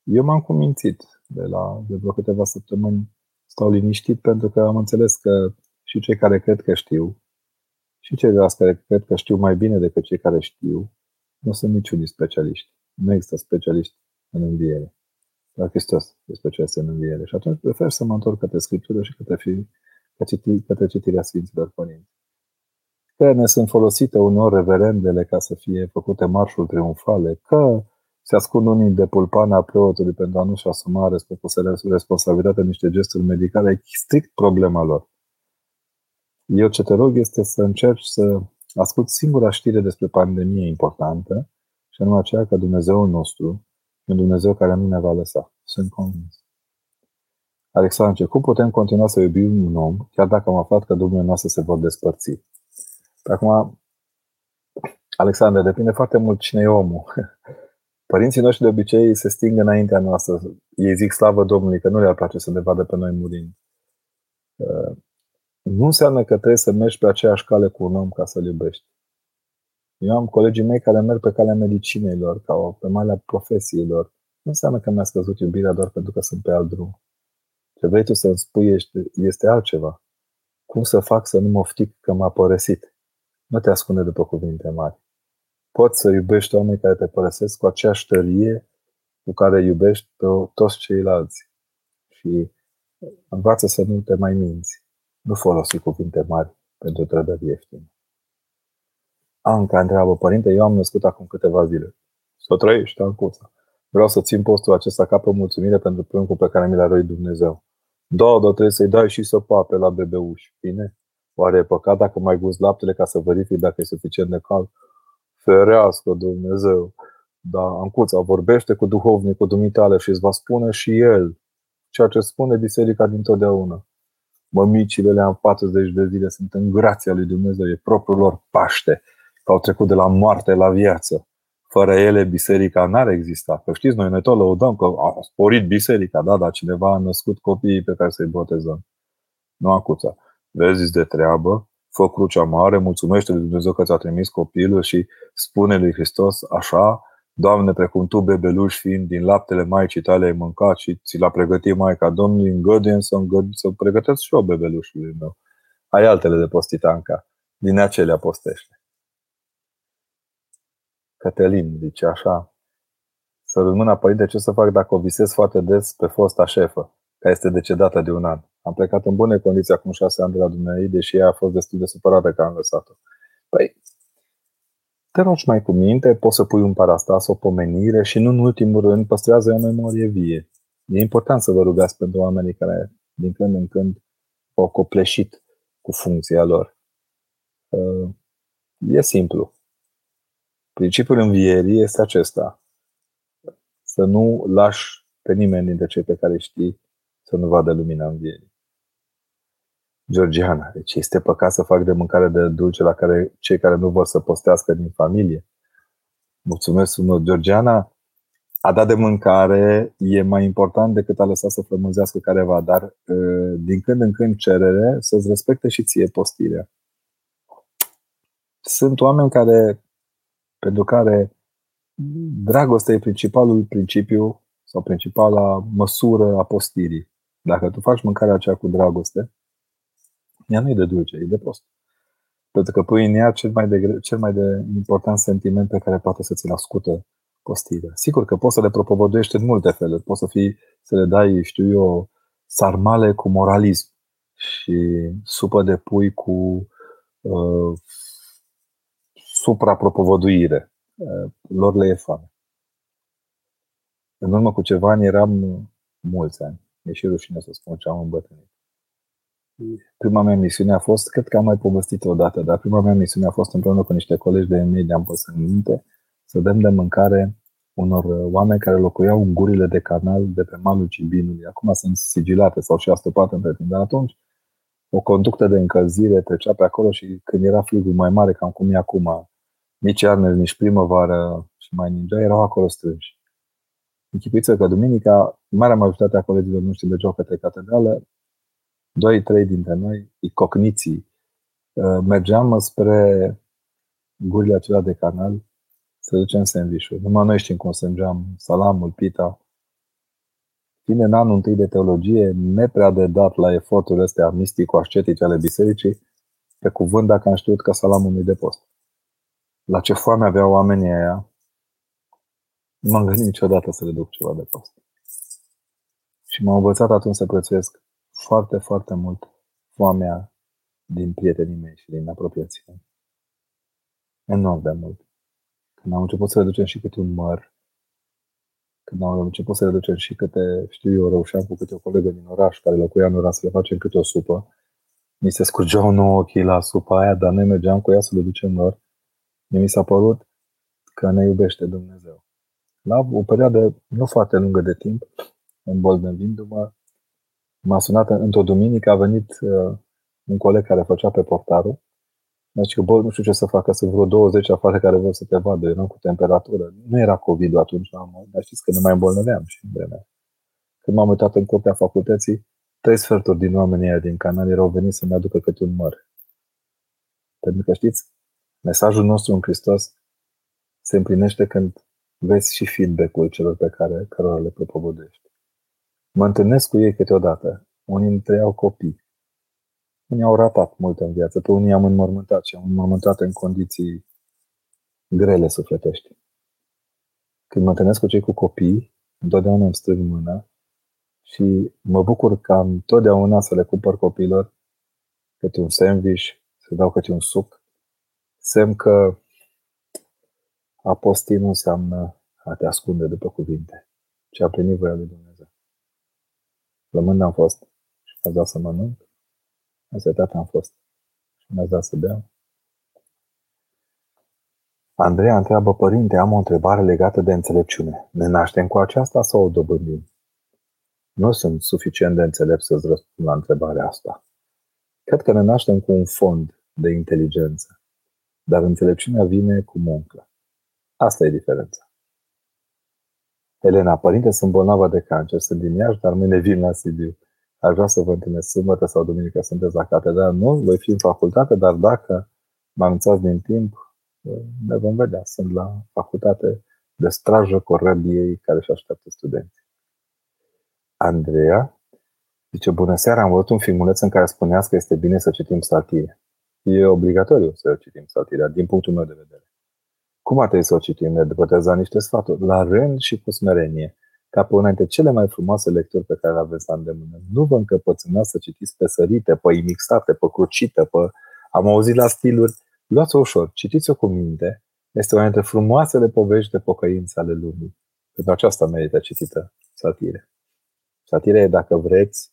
Eu m-am cumințit de la de vreo câteva săptămâni stau liniștit pentru că am înțeles că și cei care cred că știu și ceilalți care cred că știu mai bine decât cei care știu nu sunt niciunii specialiști. Nu există specialiști în înviere. Dar Hristos e specialist în înviere. Și atunci prefer să mă întorc către Scriptură și către, fi, către citirea Sfinților Părinți. Că ne sunt folosite uneori reverendele ca să fie făcute marșuri triumfale, că se ascund unii de pulpana preotului pentru a nu-și asuma responsabilitatea niște gesturi medicale, e strict problema lor. Eu ce te rog este să încerci să ascult singura știre despre pandemie importantă, și anume aceea că Dumnezeul nostru e un Dumnezeu care nu ne va lăsa. Sunt convins. Alexandru, cum putem continua să iubim un om, chiar dacă am aflat că Dumnezeu noastre se vor despărți? Acum, Alexandru, depinde foarte mult cine e omul. Părinții noștri de obicei se sting înaintea noastră. Ei zic slavă Domnului, că nu le-ar place să ne vadă pe noi murind. Uh, nu înseamnă că trebuie să mergi pe aceeași cale cu un om ca să-l iubești. Eu am colegii mei care merg pe calea medicinei lor, ca o, pe malea profesiilor. Nu înseamnă că mi-a scăzut iubirea doar pentru că sunt pe alt drum. Ce vrei tu să-mi spui este, este altceva. Cum să fac să nu mă oftic că m-a părăsit? Nu te ascunde după cuvinte mari. Poți să iubești oamenii care te părăsesc cu aceeași tărie cu care iubești pe toți ceilalți. Și învață să nu te mai minți. Nu folosi cuvinte mari pentru trădări ieftine. Anca întreabă, părinte, eu am născut acum câteva zile. Să trăiești, Ancuța. Vreau să țin postul acesta ca pe mulțumire pentru pruncul pe care mi l-a răit Dumnezeu. Da, dar trebuie să-i dai și să pape la bebeuși. Bine? Oare e păcat dacă mai gust laptele ca să verific dacă e suficient de cald? Ferească Dumnezeu! Da, Ancuța vorbește cu duhovnicul dumitale și îți va spune și el ceea ce spune biserica dintotdeauna. Mămicile le-am 40 de zile, sunt în grația lui Dumnezeu, e propriul lor paște, că au trecut de la moarte la viață. Fără ele, biserica n-ar exista. Că știți, noi ne tot lăudăm că a sporit biserica, da, dar cineva a născut copiii pe care să-i botezăm. Nu acuța. Vezi de treabă, fă crucea mare, mulțumește lui Dumnezeu că ți-a trimis copilul și spune lui Hristos așa, Doamne, precum Tu, bebeluș fiind din laptele Maicii tale ai mâncat și ți l-a pregătit Maica Domnului, îngăduie să, îngăduie, să pregătesc și eu bebelușului meu. Ai altele de postitanca, din acelea postește. Cătălin zice așa, să rămână părinte ce să fac dacă o visez foarte des pe fosta șefă, care este decedată de un an. Am plecat în bune condiții acum șase ani de la Dumnezeu, deși ea a fost destul de supărată că am lăsat-o. Păi, te rogi mai cu minte, poți să pui un parastas, o pomenire și nu în ultimul rând păstrează o memorie vie. E important să vă rugați pentru oamenii care din când în când au copleșit cu funcția lor. Uh, e simplu. Principiul învierii este acesta. Să nu lași pe nimeni dintre cei pe care știi să nu vadă lumina învierii. Georgiana, deci este păcat să fac de mâncare de dulce la care cei care nu vor să postească din familie. Mulțumesc frumos, Georgiana. A dat de mâncare e mai important decât a lăsat să flămânzească careva, dar ă, din când în când cerere să-ți respecte și ție postirea. Sunt oameni care, pentru care dragostea e principalul principiu sau principala măsură a postirii. Dacă tu faci mâncarea aceea cu dragoste, ea nu e de dulce, e de post. Pentru că pui în ea cel mai de, cel mai de important sentiment pe care poate să ți-l ascută postirea. Sigur că poți să le propovăduiești în multe feluri. Poți să, fii, să le dai, știu eu, sarmale cu moralism și supă de pui cu uh, suprapropovăduire. Uh, lor le e foame. În urmă cu ceva ani eram mulți ani. E și rușine să spun ce am îmbătrânit. Prima mea misiune a fost, cred că am mai povestit odată, dar prima mea misiune a fost împreună cu niște colegi de mei de-am pus în minte să dăm de mâncare unor oameni care locuiau în gurile de canal de pe malul Cibinului. Acum sunt sigilate sau și astupate între timp, dar atunci o conductă de încălzire trecea pe acolo și când era frigul mai mare, cam cum e acum, nici iarnă, nici primăvară și mai ninja, erau acolo strânși. Închipuiți că duminica, marea majoritate a colegilor noștri mergeau către catedrală, doi, trei dintre noi, cocniții, uh, mergeam spre gurile acelea de canal să ducem sandwich Numai noi știm cum sângeam salamul, pita. Fiind în anul întâi de teologie, neprea de dat la eforturile astea mistico-ascetice ale bisericii, pe cuvânt dacă am știut că salamul nu de post. La ce foame aveau oamenii aia, nu m-am gândit niciodată să le duc ceva de post. Și m-am învățat atunci să prețuiesc foarte, foarte mult foamea din prietenii mei și din apropiații mei. Enorm de mult. Când am început să reducem și câte un măr, când am început să reducem și câte, știu eu, reușeam cu câte o colegă din oraș care locuia în oraș să le facem câte o supă, mi se scurgeau nouă ochii la supa aia, dar noi mergeam cu ea să le ducem lor. Mi s-a părut că ne iubește Dumnezeu. La o perioadă nu foarte lungă de timp, îmbolnăvindu-mă, m-a sunat într-o duminică, a venit uh, un coleg care făcea pe portarul deci că, bă, nu știu ce să facă, sunt vreo 20 afară care vor să te vadă, eram cu temperatură. Nu era COVID atunci, dar știți că ne mai îmbolnăveam și în vremea. Când m-am uitat în curtea facultății, trei sferturi din oamenii din canal erau veniți să-mi aducă câte un măr. Pentru că știți, mesajul nostru în Hristos se împlinește când vezi și feedback-ul celor pe care cărora le propovăduiești. Mă întâlnesc cu ei câteodată. Unii dintre ei au copii. Unii au ratat mult în viață, pe unii am înmormântat și am înmormântat în condiții grele sufletești. Când mă întâlnesc cu cei cu copii, întotdeauna îmi strâng mâna și mă bucur ca întotdeauna să le cumpăr copiilor câte un sandwich, să dau câte un suc, semn că a posti nu înseamnă a te ascunde după cuvinte, ci a plinit voia lui Dumnezeu. Flămând am fost și mi-a dat să mănânc Asta tata am fost. Și mi-a dat să bea. Andreea întreabă, părinte, am o întrebare legată de înțelepciune. Ne naștem cu aceasta sau o dobândim? Nu sunt suficient de înțelept să-ți răspund la întrebarea asta. Cred că ne naștem cu un fond de inteligență, dar înțelepciunea vine cu muncă. Asta e diferența. Elena, părinte, sunt bolnavă de cancer, sunt din Iași, dar mâine vin la Sibiu aș vrea să vă întâlnesc sâmbătă sau duminică sunteți la catedră. Nu, voi fi în facultate, dar dacă mă anunțați din timp, ne vom vedea. Sunt la facultate de strajă corabiei care își așteaptă studenți. Andreea zice, bună seara, am văzut un filmuleț în care spuneați că este bine să citim satire. E obligatoriu să citim satirea, din punctul meu de vedere. Cum ar trebui să o citim? Ne depăteza niște sfaturi, la rând și cu smerenie ca pe una dintre cele mai frumoase lecturi pe care le aveți la îndemână. Nu vă încăpățânați să citiți pe sărite, pe imixate, pe crucite, pe... Am auzit la stiluri. Luați-o ușor, citiți-o cu minte. Este una dintre frumoasele povești de pocăință ale lumii. Pentru aceasta merită citită satire. Satire e, dacă vreți,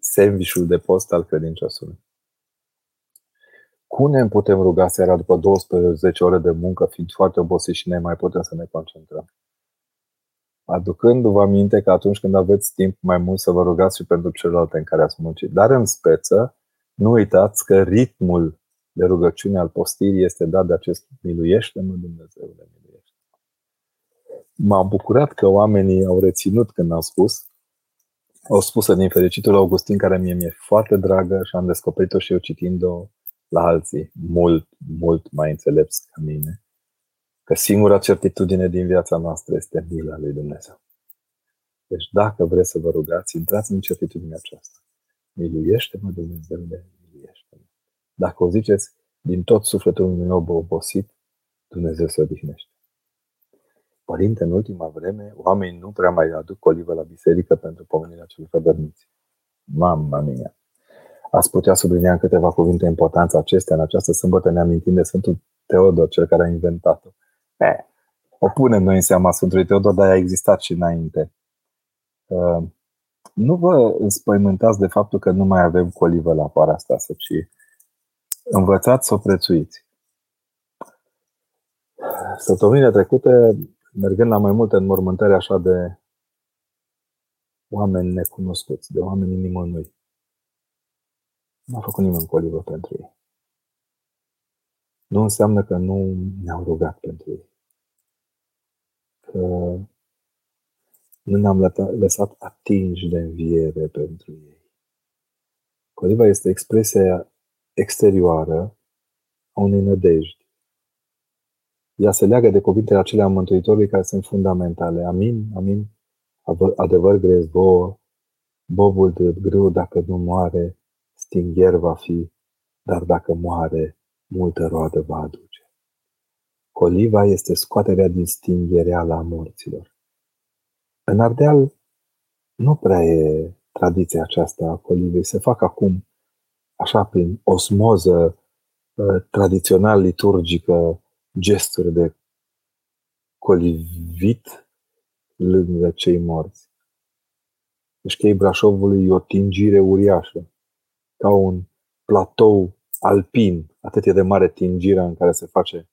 sandvișul de post al credinciosului. Cum ne putem ruga seara după 12 ore de muncă, fiind foarte obosiți și ne mai putem să ne concentrăm? aducându-vă aminte că atunci când aveți timp mai mult să vă rugați și pentru celelalte în care ați muncit. Dar în speță, nu uitați că ritmul de rugăciune al postirii este dat de acest miluiește-mă Dumnezeu de miluiește. M-am bucurat că oamenii au reținut când am spus, au spus din fericitul Augustin, care mie mi-e foarte dragă și am descoperit-o și eu citind-o la alții, mult, mult mai înțelepți ca mine. că singura certitudine din viața noastră este mila lui Dumnezeu. Deci dacă vreți să vă rugați, intrați în certitudinea aceasta. Miluiește-mă, Dumnezeu, miluiește-mă. Dacă o ziceți din tot sufletul meu obosit, Dumnezeu se odihnește. Părinte, în ultima vreme, oamenii nu prea mai aduc colivă la biserică pentru pomenirea celor cădărniți. Mamma mia! Ați putea sublinia în câteva cuvinte importanța acestea în această sâmbătă, ne amintim de Sfântul Teodor, cel care a inventat-o. E, o punem noi în seama Sfântului Teodor, dar a existat și înainte. Uh, nu vă înspăimântați de faptul că nu mai avem colivă la parastasă, ci învățați să o prețuiți. Săptămâna trecută, mergând la mai multe înmormântări așa de oameni necunoscuți, de oameni nimănui, nu a făcut nimeni colivă pentru ei. Nu înseamnă că nu ne-au rugat pentru ei. Că nu ne-am lăsat atinși de înviere pentru ei. Coliva este expresia exterioară a unei nădejdi. Ea se leagă de cuvintele acelea a Mântuitorului care sunt fundamentale. Amin, amin, adevăr grez vouă, bobul de grâu dacă nu moare, stingher va fi, dar dacă moare, multă roadă va aduce. Coliva este scoaterea din stingherea la morților. În Ardeal nu prea e tradiția aceasta a colivei. Se fac acum, așa prin osmoză uh, tradițional liturgică, gesturi de colivit lângă cei morți. Deci chei Brașovului e o tingire uriașă, ca un platou alpin, atât e de mare tingirea în care se face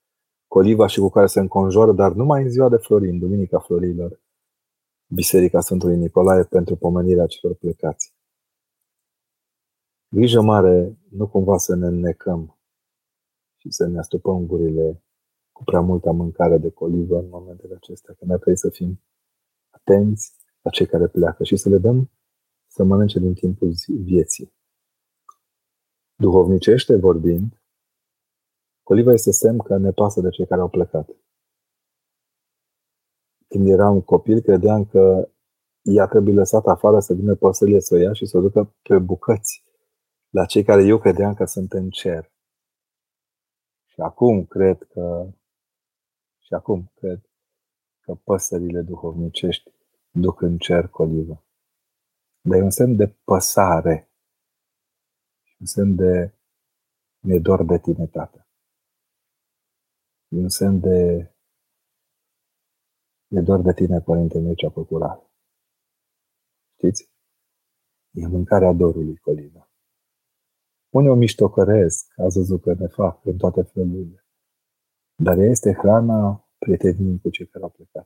coliva și cu care se înconjoară, dar numai în ziua de Florin, Duminica Florilor, Biserica Sfântului Nicolae pentru pomenirea celor plecați. Grijă mare, nu cumva să ne înnecăm și să ne astupăm gurile cu prea multă mâncare de colivă în momentele acestea, că ne trebuie să fim atenți la cei care pleacă și să le dăm să mănânce din timpul vieții. Duhovnicește vorbind, coliva este semn că ne pasă de cei care au plecat. Când eram copil, credeam că ea trebuie lăsată afară să vină păsările să o ia și să o ducă pe bucăți la cei care eu credeam că sunt în cer. Și acum cred că și acum cred că păsările duhovnicești duc în cer colivă. Dar e un semn de păsare. Un semn de mi-e dor de tine, tată. E un semn de e doar de tine, Părinte meu, ce-a făcut Știți? E mâncarea dorului, Colina. Unii o miștocăresc, a văzut că ne fac în toate felurile. Dar ea este hrana prieteniei cu cei care au plecat.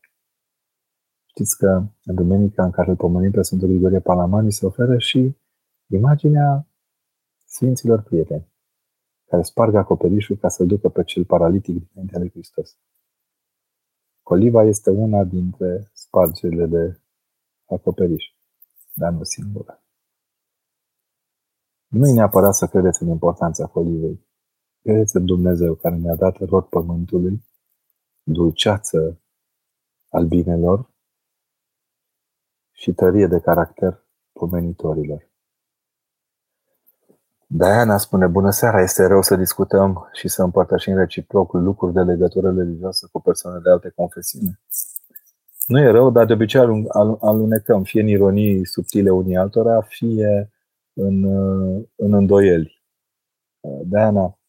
Știți că în duminica în care îl pomenim pe Sfântul Grigorie Palamani se oferă și imaginea Sfinților prieteni, care sparg acoperișul ca să-l ducă pe cel paralitic dinaintea lui Hristos. Coliva este una dintre spargerile de acoperiș, dar nu singura. Nu e neapărat să credeți în importanța colivei. Credeți în Dumnezeu care ne-a dat rod pământului, dulceață albinelor și tărie de caracter pomenitorilor. Diana spune, bună seara, este rău să discutăm și să împărtășim reciproc lucruri de legătură religioasă cu persoane de alte confesiuni. Nu e rău, dar de obicei alunecăm, fie în ironii subtile unii altora, fie în, în îndoieli. Diana,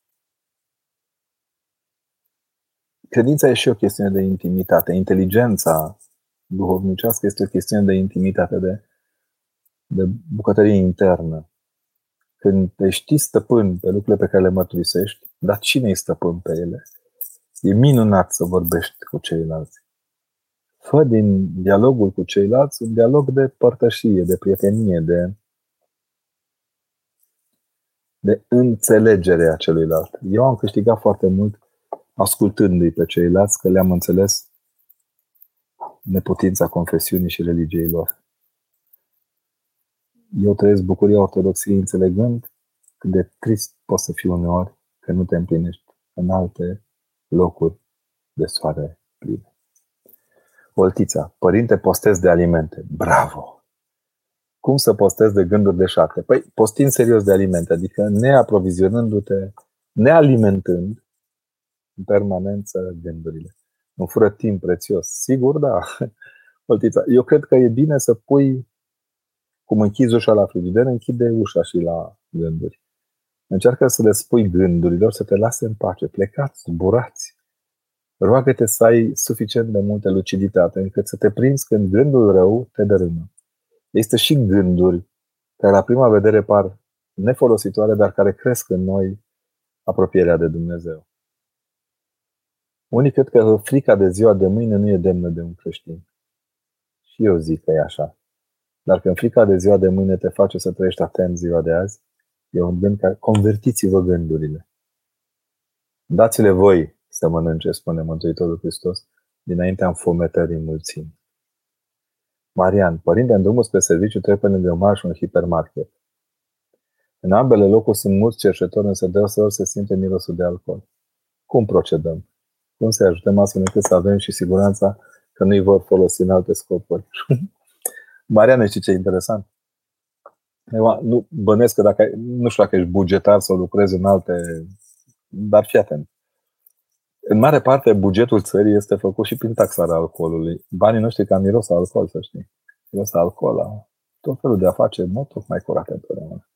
credința e și o chestiune de intimitate. Inteligența duhovnicească este o chestiune de intimitate, de, de bucătărie internă când te știi stăpân pe lucrurile pe care le mărturisești, dar cine e stăpân pe ele? E minunat să vorbești cu ceilalți. Fă din dialogul cu ceilalți un dialog de părtășie, de prietenie, de, de înțelegere a celuilalt. Eu am câștigat foarte mult ascultându-i pe ceilalți, că le-am înțeles neputința confesiunii și religiei lor eu trăiesc bucuria ortodoxiei înțelegând cât de trist poți să fii uneori că nu te împlinești în alte locuri de soare pline. Oltița, părinte, postez de alimente. Bravo! Cum să postez de gânduri de șarte? Păi, postin serios de alimente, adică neaprovizionându-te, nealimentând în permanență gândurile. Nu fură timp prețios. Sigur, da. Oltița, eu cred că e bine să pui, cum închizi ușa la frigider, închide ușa și la gânduri. Încearcă să le spui gândurilor să te lase în pace. Plecați, zburați. Roagă-te să ai suficient de multă luciditate încât să te prinzi când gândul rău te dărâmă. Există și gânduri care la prima vedere par nefolositoare, dar care cresc în noi apropierea de Dumnezeu. Unii cred că frica de ziua de mâine nu e demnă de un creștin. Și eu zic că e așa. Dar când frica de ziua de mâine te face să trăiești atent ziua de azi, e un gând care convertiți-vă gândurile. Dați-le voi să mănânce, spune Mântuitorul Hristos, dinaintea înfometării mulțimi. Marian, părinte, în drumul spre serviciu trebuie lângă marș un hipermarket. În ambele locuri sunt mulți cerșetori, însă deseori se simte mirosul de alcool. Cum procedăm? Cum să ajutăm astfel încât să avem și siguranța că nu-i vor folosi în alte scopuri? Marian, știi ce e interesant? Eu nu bănesc că dacă, nu știu dacă ești bugetar sau lucrezi în alte, dar fii atent. În mare parte, bugetul țării este făcut și prin taxarea alcoolului. Banii noștri cam miros alcool, să știi. Miros alcool, tot felul de afaceri, nu mai curate întotdeauna.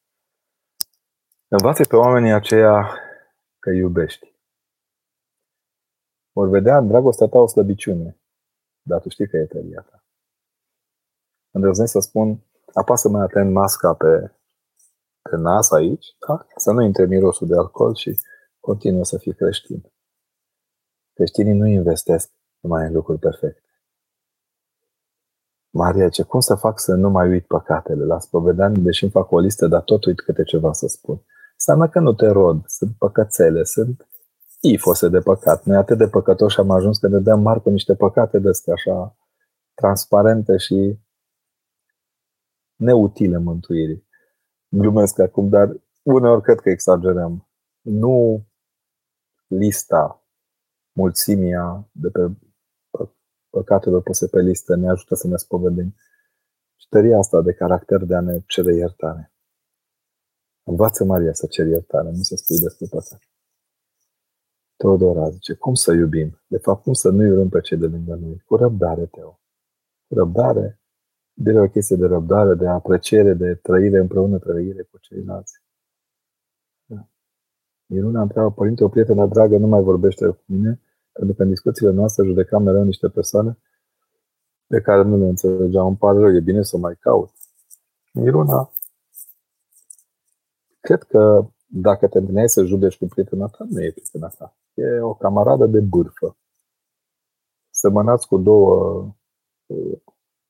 Învață pe oamenii aceia că iubești. Vor vedea în dragostea ta o slăbiciune, dar tu știi că e tăria ta. Îndrăznesc să spun, apasă mai atent masca pe, pe nas aici, da? să nu intre mirosul de alcool și continuă să fii creștin. Creștinii nu investesc numai în lucruri perfecte. Maria ce cum să fac să nu mai uit păcatele? La spovedanie, deși îmi fac o listă, dar tot uit câte ceva să spun. Înseamnă că nu te rod, sunt păcățele, sunt ifose de păcat. Noi atât de păcătoși am ajuns că ne dăm mari cu niște păcate de astea așa transparente și neutile mântuirii. Glumesc acum, dar uneori cred că exagerăm. Nu lista mulțimea de pe păcatelor puse pe listă ne ajută să ne spovedim. Și tăria asta de caracter de a ne cere iertare. Învață Maria să ceri iertare, nu să spui despre păcat. Teodora zice, cum să iubim? De fapt, cum să nu iubim pe cei de lângă noi? Cu răbdare, Teo. Cu răbdare, de o chestie de răbdare, de apreciere, de trăire împreună, trăire cu ceilalți. Iruna întreabă, părinte, o prietenă dragă nu mai vorbește cu mine, pentru că în discuțiile noastre judecam mereu niște persoane pe care nu le înțelegeam. Îmi pare rău, e bine să mai caut. Iruna, cred că dacă te întâlneai să judeci cu prietena ta, nu e prietena ta. E o camaradă de bârfă. Semănați cu două uh,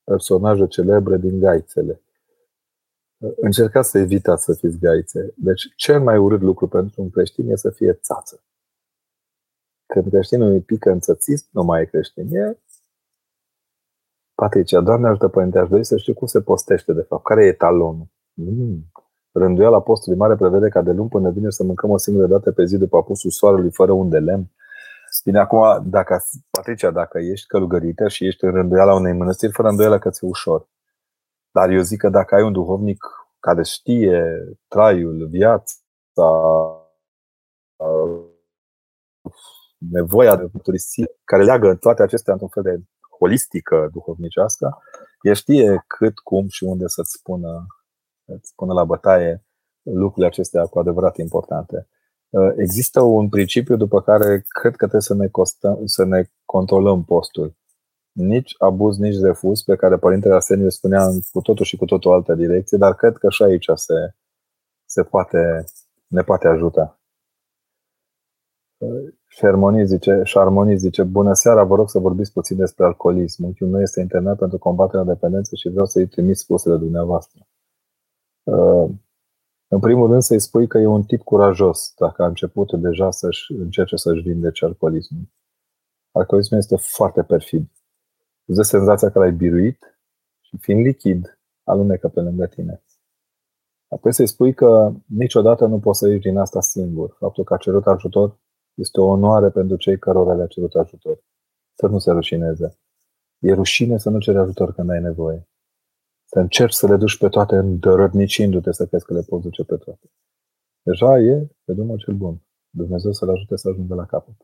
personaje celebre din gaițele încercați să evitați să fiți gaițe. Deci, cel mai urât lucru pentru un creștin e să fie țață. Când creștinul îi pică în țățist, nu mai e creștin. E Patricia, Doamne ajută Părinte, aș dori să știu cum se postește de fapt. Care e talonul? Mm. Rânduiala postului mare prevede ca de luni până vine să mâncăm o singură dată pe zi după apusul soarelui fără un de lemn. Bine, acum, dacă, Patricia, dacă ești călugărită și ești în rânduiala unei mănăstiri, fără îndoială că ți-e ușor. Dar eu zic că dacă ai un duhovnic care știe traiul, viața, nevoia de mărturisire, care leagă toate acestea într-un fel de holistică duhovnicească, el știe cât, cum și unde să-ți spună, să spună la bătaie lucrurile acestea cu adevărat importante. Există un principiu după care cred că trebuie să ne, costăm, să ne controlăm postul nici abuz, nici refuz, pe care Părintele Arseniu spunea în cu totul și cu totul altă direcție, dar cred că și aici se, se poate, ne poate ajuta. Șarmonii zice, Șarmonii zice, bună seara, vă rog să vorbiți puțin despre alcoolism. Unchiul meu este internat pentru combaterea dependenței și vreau să-i trimis spusele dumneavoastră. În primul rând să-i spui că e un tip curajos dacă a început deja să-și încerce să-și vindece alcoolismul. Alcoolismul este foarte perfid îți dă senzația că l-ai biruit și fiind lichid, alunecă pe lângă tine. Apoi să-i spui că niciodată nu poți să ieși din asta singur. Faptul că a cerut ajutor Este o onoare pentru cei cărora le-a cerut ajutor. Să nu se rușineze. E rușine să nu ceri ajutor când ai nevoie. Să încerci să le duci pe toate îndărădnicindu-te să crezi că le poți duce pe toate. Deja e pe drumul cel bun. Dumnezeu să-l ajute să ajungă la capăt.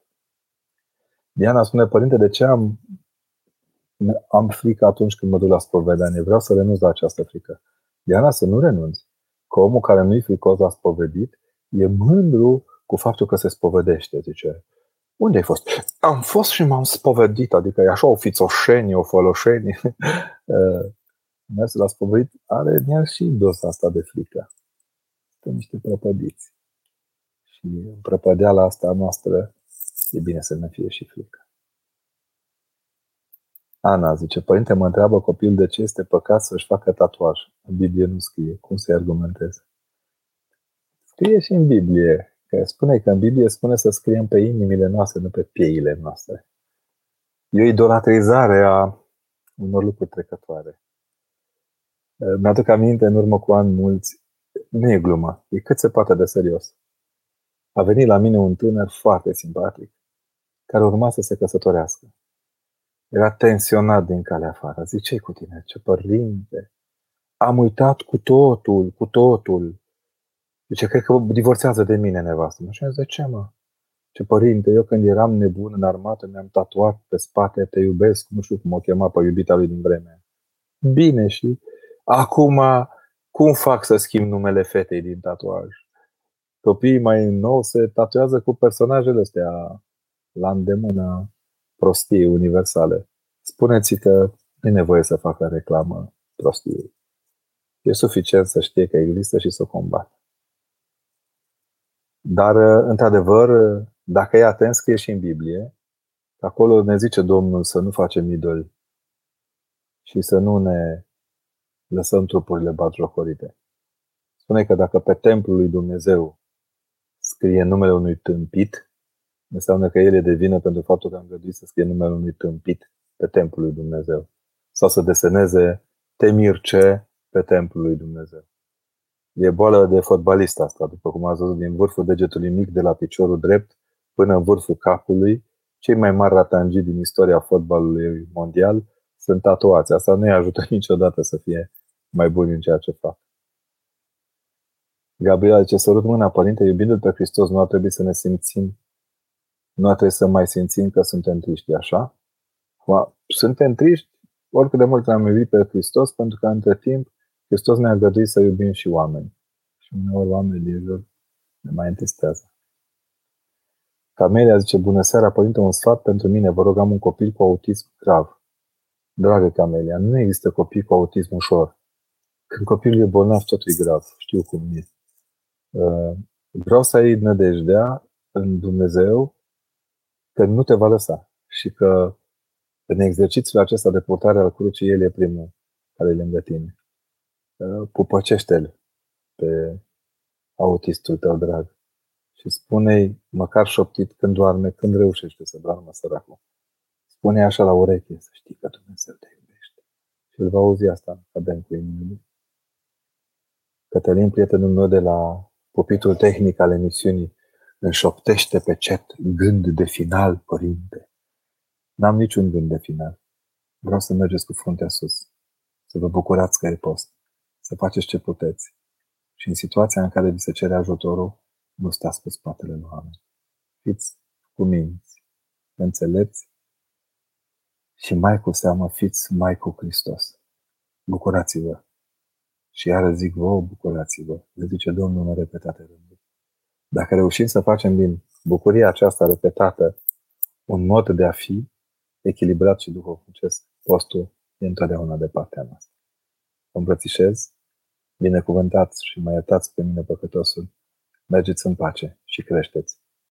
Diana spune, părinte, de ce am, am frică atunci când mă duc la spovedanie? Vreau să renunț la această frică. Diana, să nu renunți. Că omul care nu-i fricos la spovedit e mândru cu faptul că se spovedește, zice. Unde ai fost? Am fost și m-am spovedit, adică e așa o fițoșenie, o foloșenie. Mers la spovedit are în el și doza asta de frică. Sunt niște prăpădiți. Și în prăpădeala asta noastră e bine să ne fie și frică. Ana zice, părinte mă întreabă copil de ce este păcat să-și facă tatuaj. În Biblie nu scrie. Cum să-i argumenteze? Scrie și în Biblie. Că spune că în Biblie spune să scriem pe inimile noastre, nu pe pieile noastre. E o idolatrizare a unor lucruri trecătoare. Mi-aduc aminte în urmă cu ani mulți, nu e glumă, e cât se poate de serios. A venit la mine un tânăr foarte simpatic, care urma să se căsătorească. Era tensionat din calea afară. Zice, ce cu tine? Ce părinte? Am uitat cu totul, cu totul. Zice, cred că divorțează de mine nevastă. Și am zis, de ce mă? Ce părinte, eu când eram nebun în armată mi-am tatuat pe spate te iubesc, nu știu cum o chema pe iubita lui din vreme. Bine și acum cum fac să schimb numele fetei din tatuaj? Copiii mai nou se tatuează cu personajele astea la îndemână prostii universale. Spuneți că nu e nevoie să facă reclamă prostiei. E suficient să știe că există și să o combată. Dar, într-adevăr, dacă e atent, scrie și în Biblie, acolo ne zice Domnul să nu facem idoli și să nu ne lăsăm trupurile batjocorite. Spune că dacă pe templul lui Dumnezeu scrie numele unui tâmpit, înseamnă că el e de vină pentru faptul că am găduit să scrie numele unui tâmpit pe templul lui Dumnezeu. Sau să deseneze temirce pe templul lui Dumnezeu. E boală de fotbalist asta, după cum ați văzut, din vârful degetului mic de la piciorul drept până în vârful capului. Cei mai mari ratangii din istoria fotbalului mondial sunt tatuați. Asta nu-i ajută niciodată să fie mai buni în ceea ce fac. Gabriel ce sărut mâna, Părinte, iubindu-L pe Hristos, nu ar trebui să ne simțim, nu ar trebui să mai simțim că suntem triști, așa? Suntem triști oricât de mult am iubit pe Hristos, pentru că între timp Hristos ne-a găduit să iubim și oameni. Și uneori oamenii din jur ne mai întristează. Camelia zice, bună seara, părinte, un sfat pentru mine, vă rog, am un copil cu autism grav. Dragă Camelia, nu există copii cu autism ușor. Când copilul e bolnav, totul e grav. Știu cum e. Uh, vreau să ai nădejdea în Dumnezeu că nu te va lăsa și că în exercițiul acesta de purtare al crucii, El e primul care e lângă tine. Uh, pupăcește-l pe autistul tău drag și spune-i, măcar șoptit când doarme, când reușește să doarmă săracul. Spune așa la ureche, să știi că Dumnezeu te iubește. Și îl va auzi asta adânc cu inimile. Cătălin, prietenul meu de la pupitul tehnic al emisiunii, înșoptește pe cet gând de final, părinte. N-am niciun gând de final. Vreau să mergeți cu fruntea sus, să vă bucurați că e post, să faceți ce puteți. Și în situația în care vi se cere ajutorul, nu stați pe spatele lui oameni. Fiți cu minți, înțelepți și mai cu seamă fiți mai cu Hristos. Bucurați-vă! Și iară zic, vă bucurați-vă, le zice Domnul în repetate rânduri. Dacă reușim să facem din bucuria aceasta repetată un mod de a fi echilibrat și duhovnicesc, postul e întotdeauna de partea noastră. Vă îmbrățișez, binecuvântați și mai iertați pe mine păcătosul, mergeți în pace și creșteți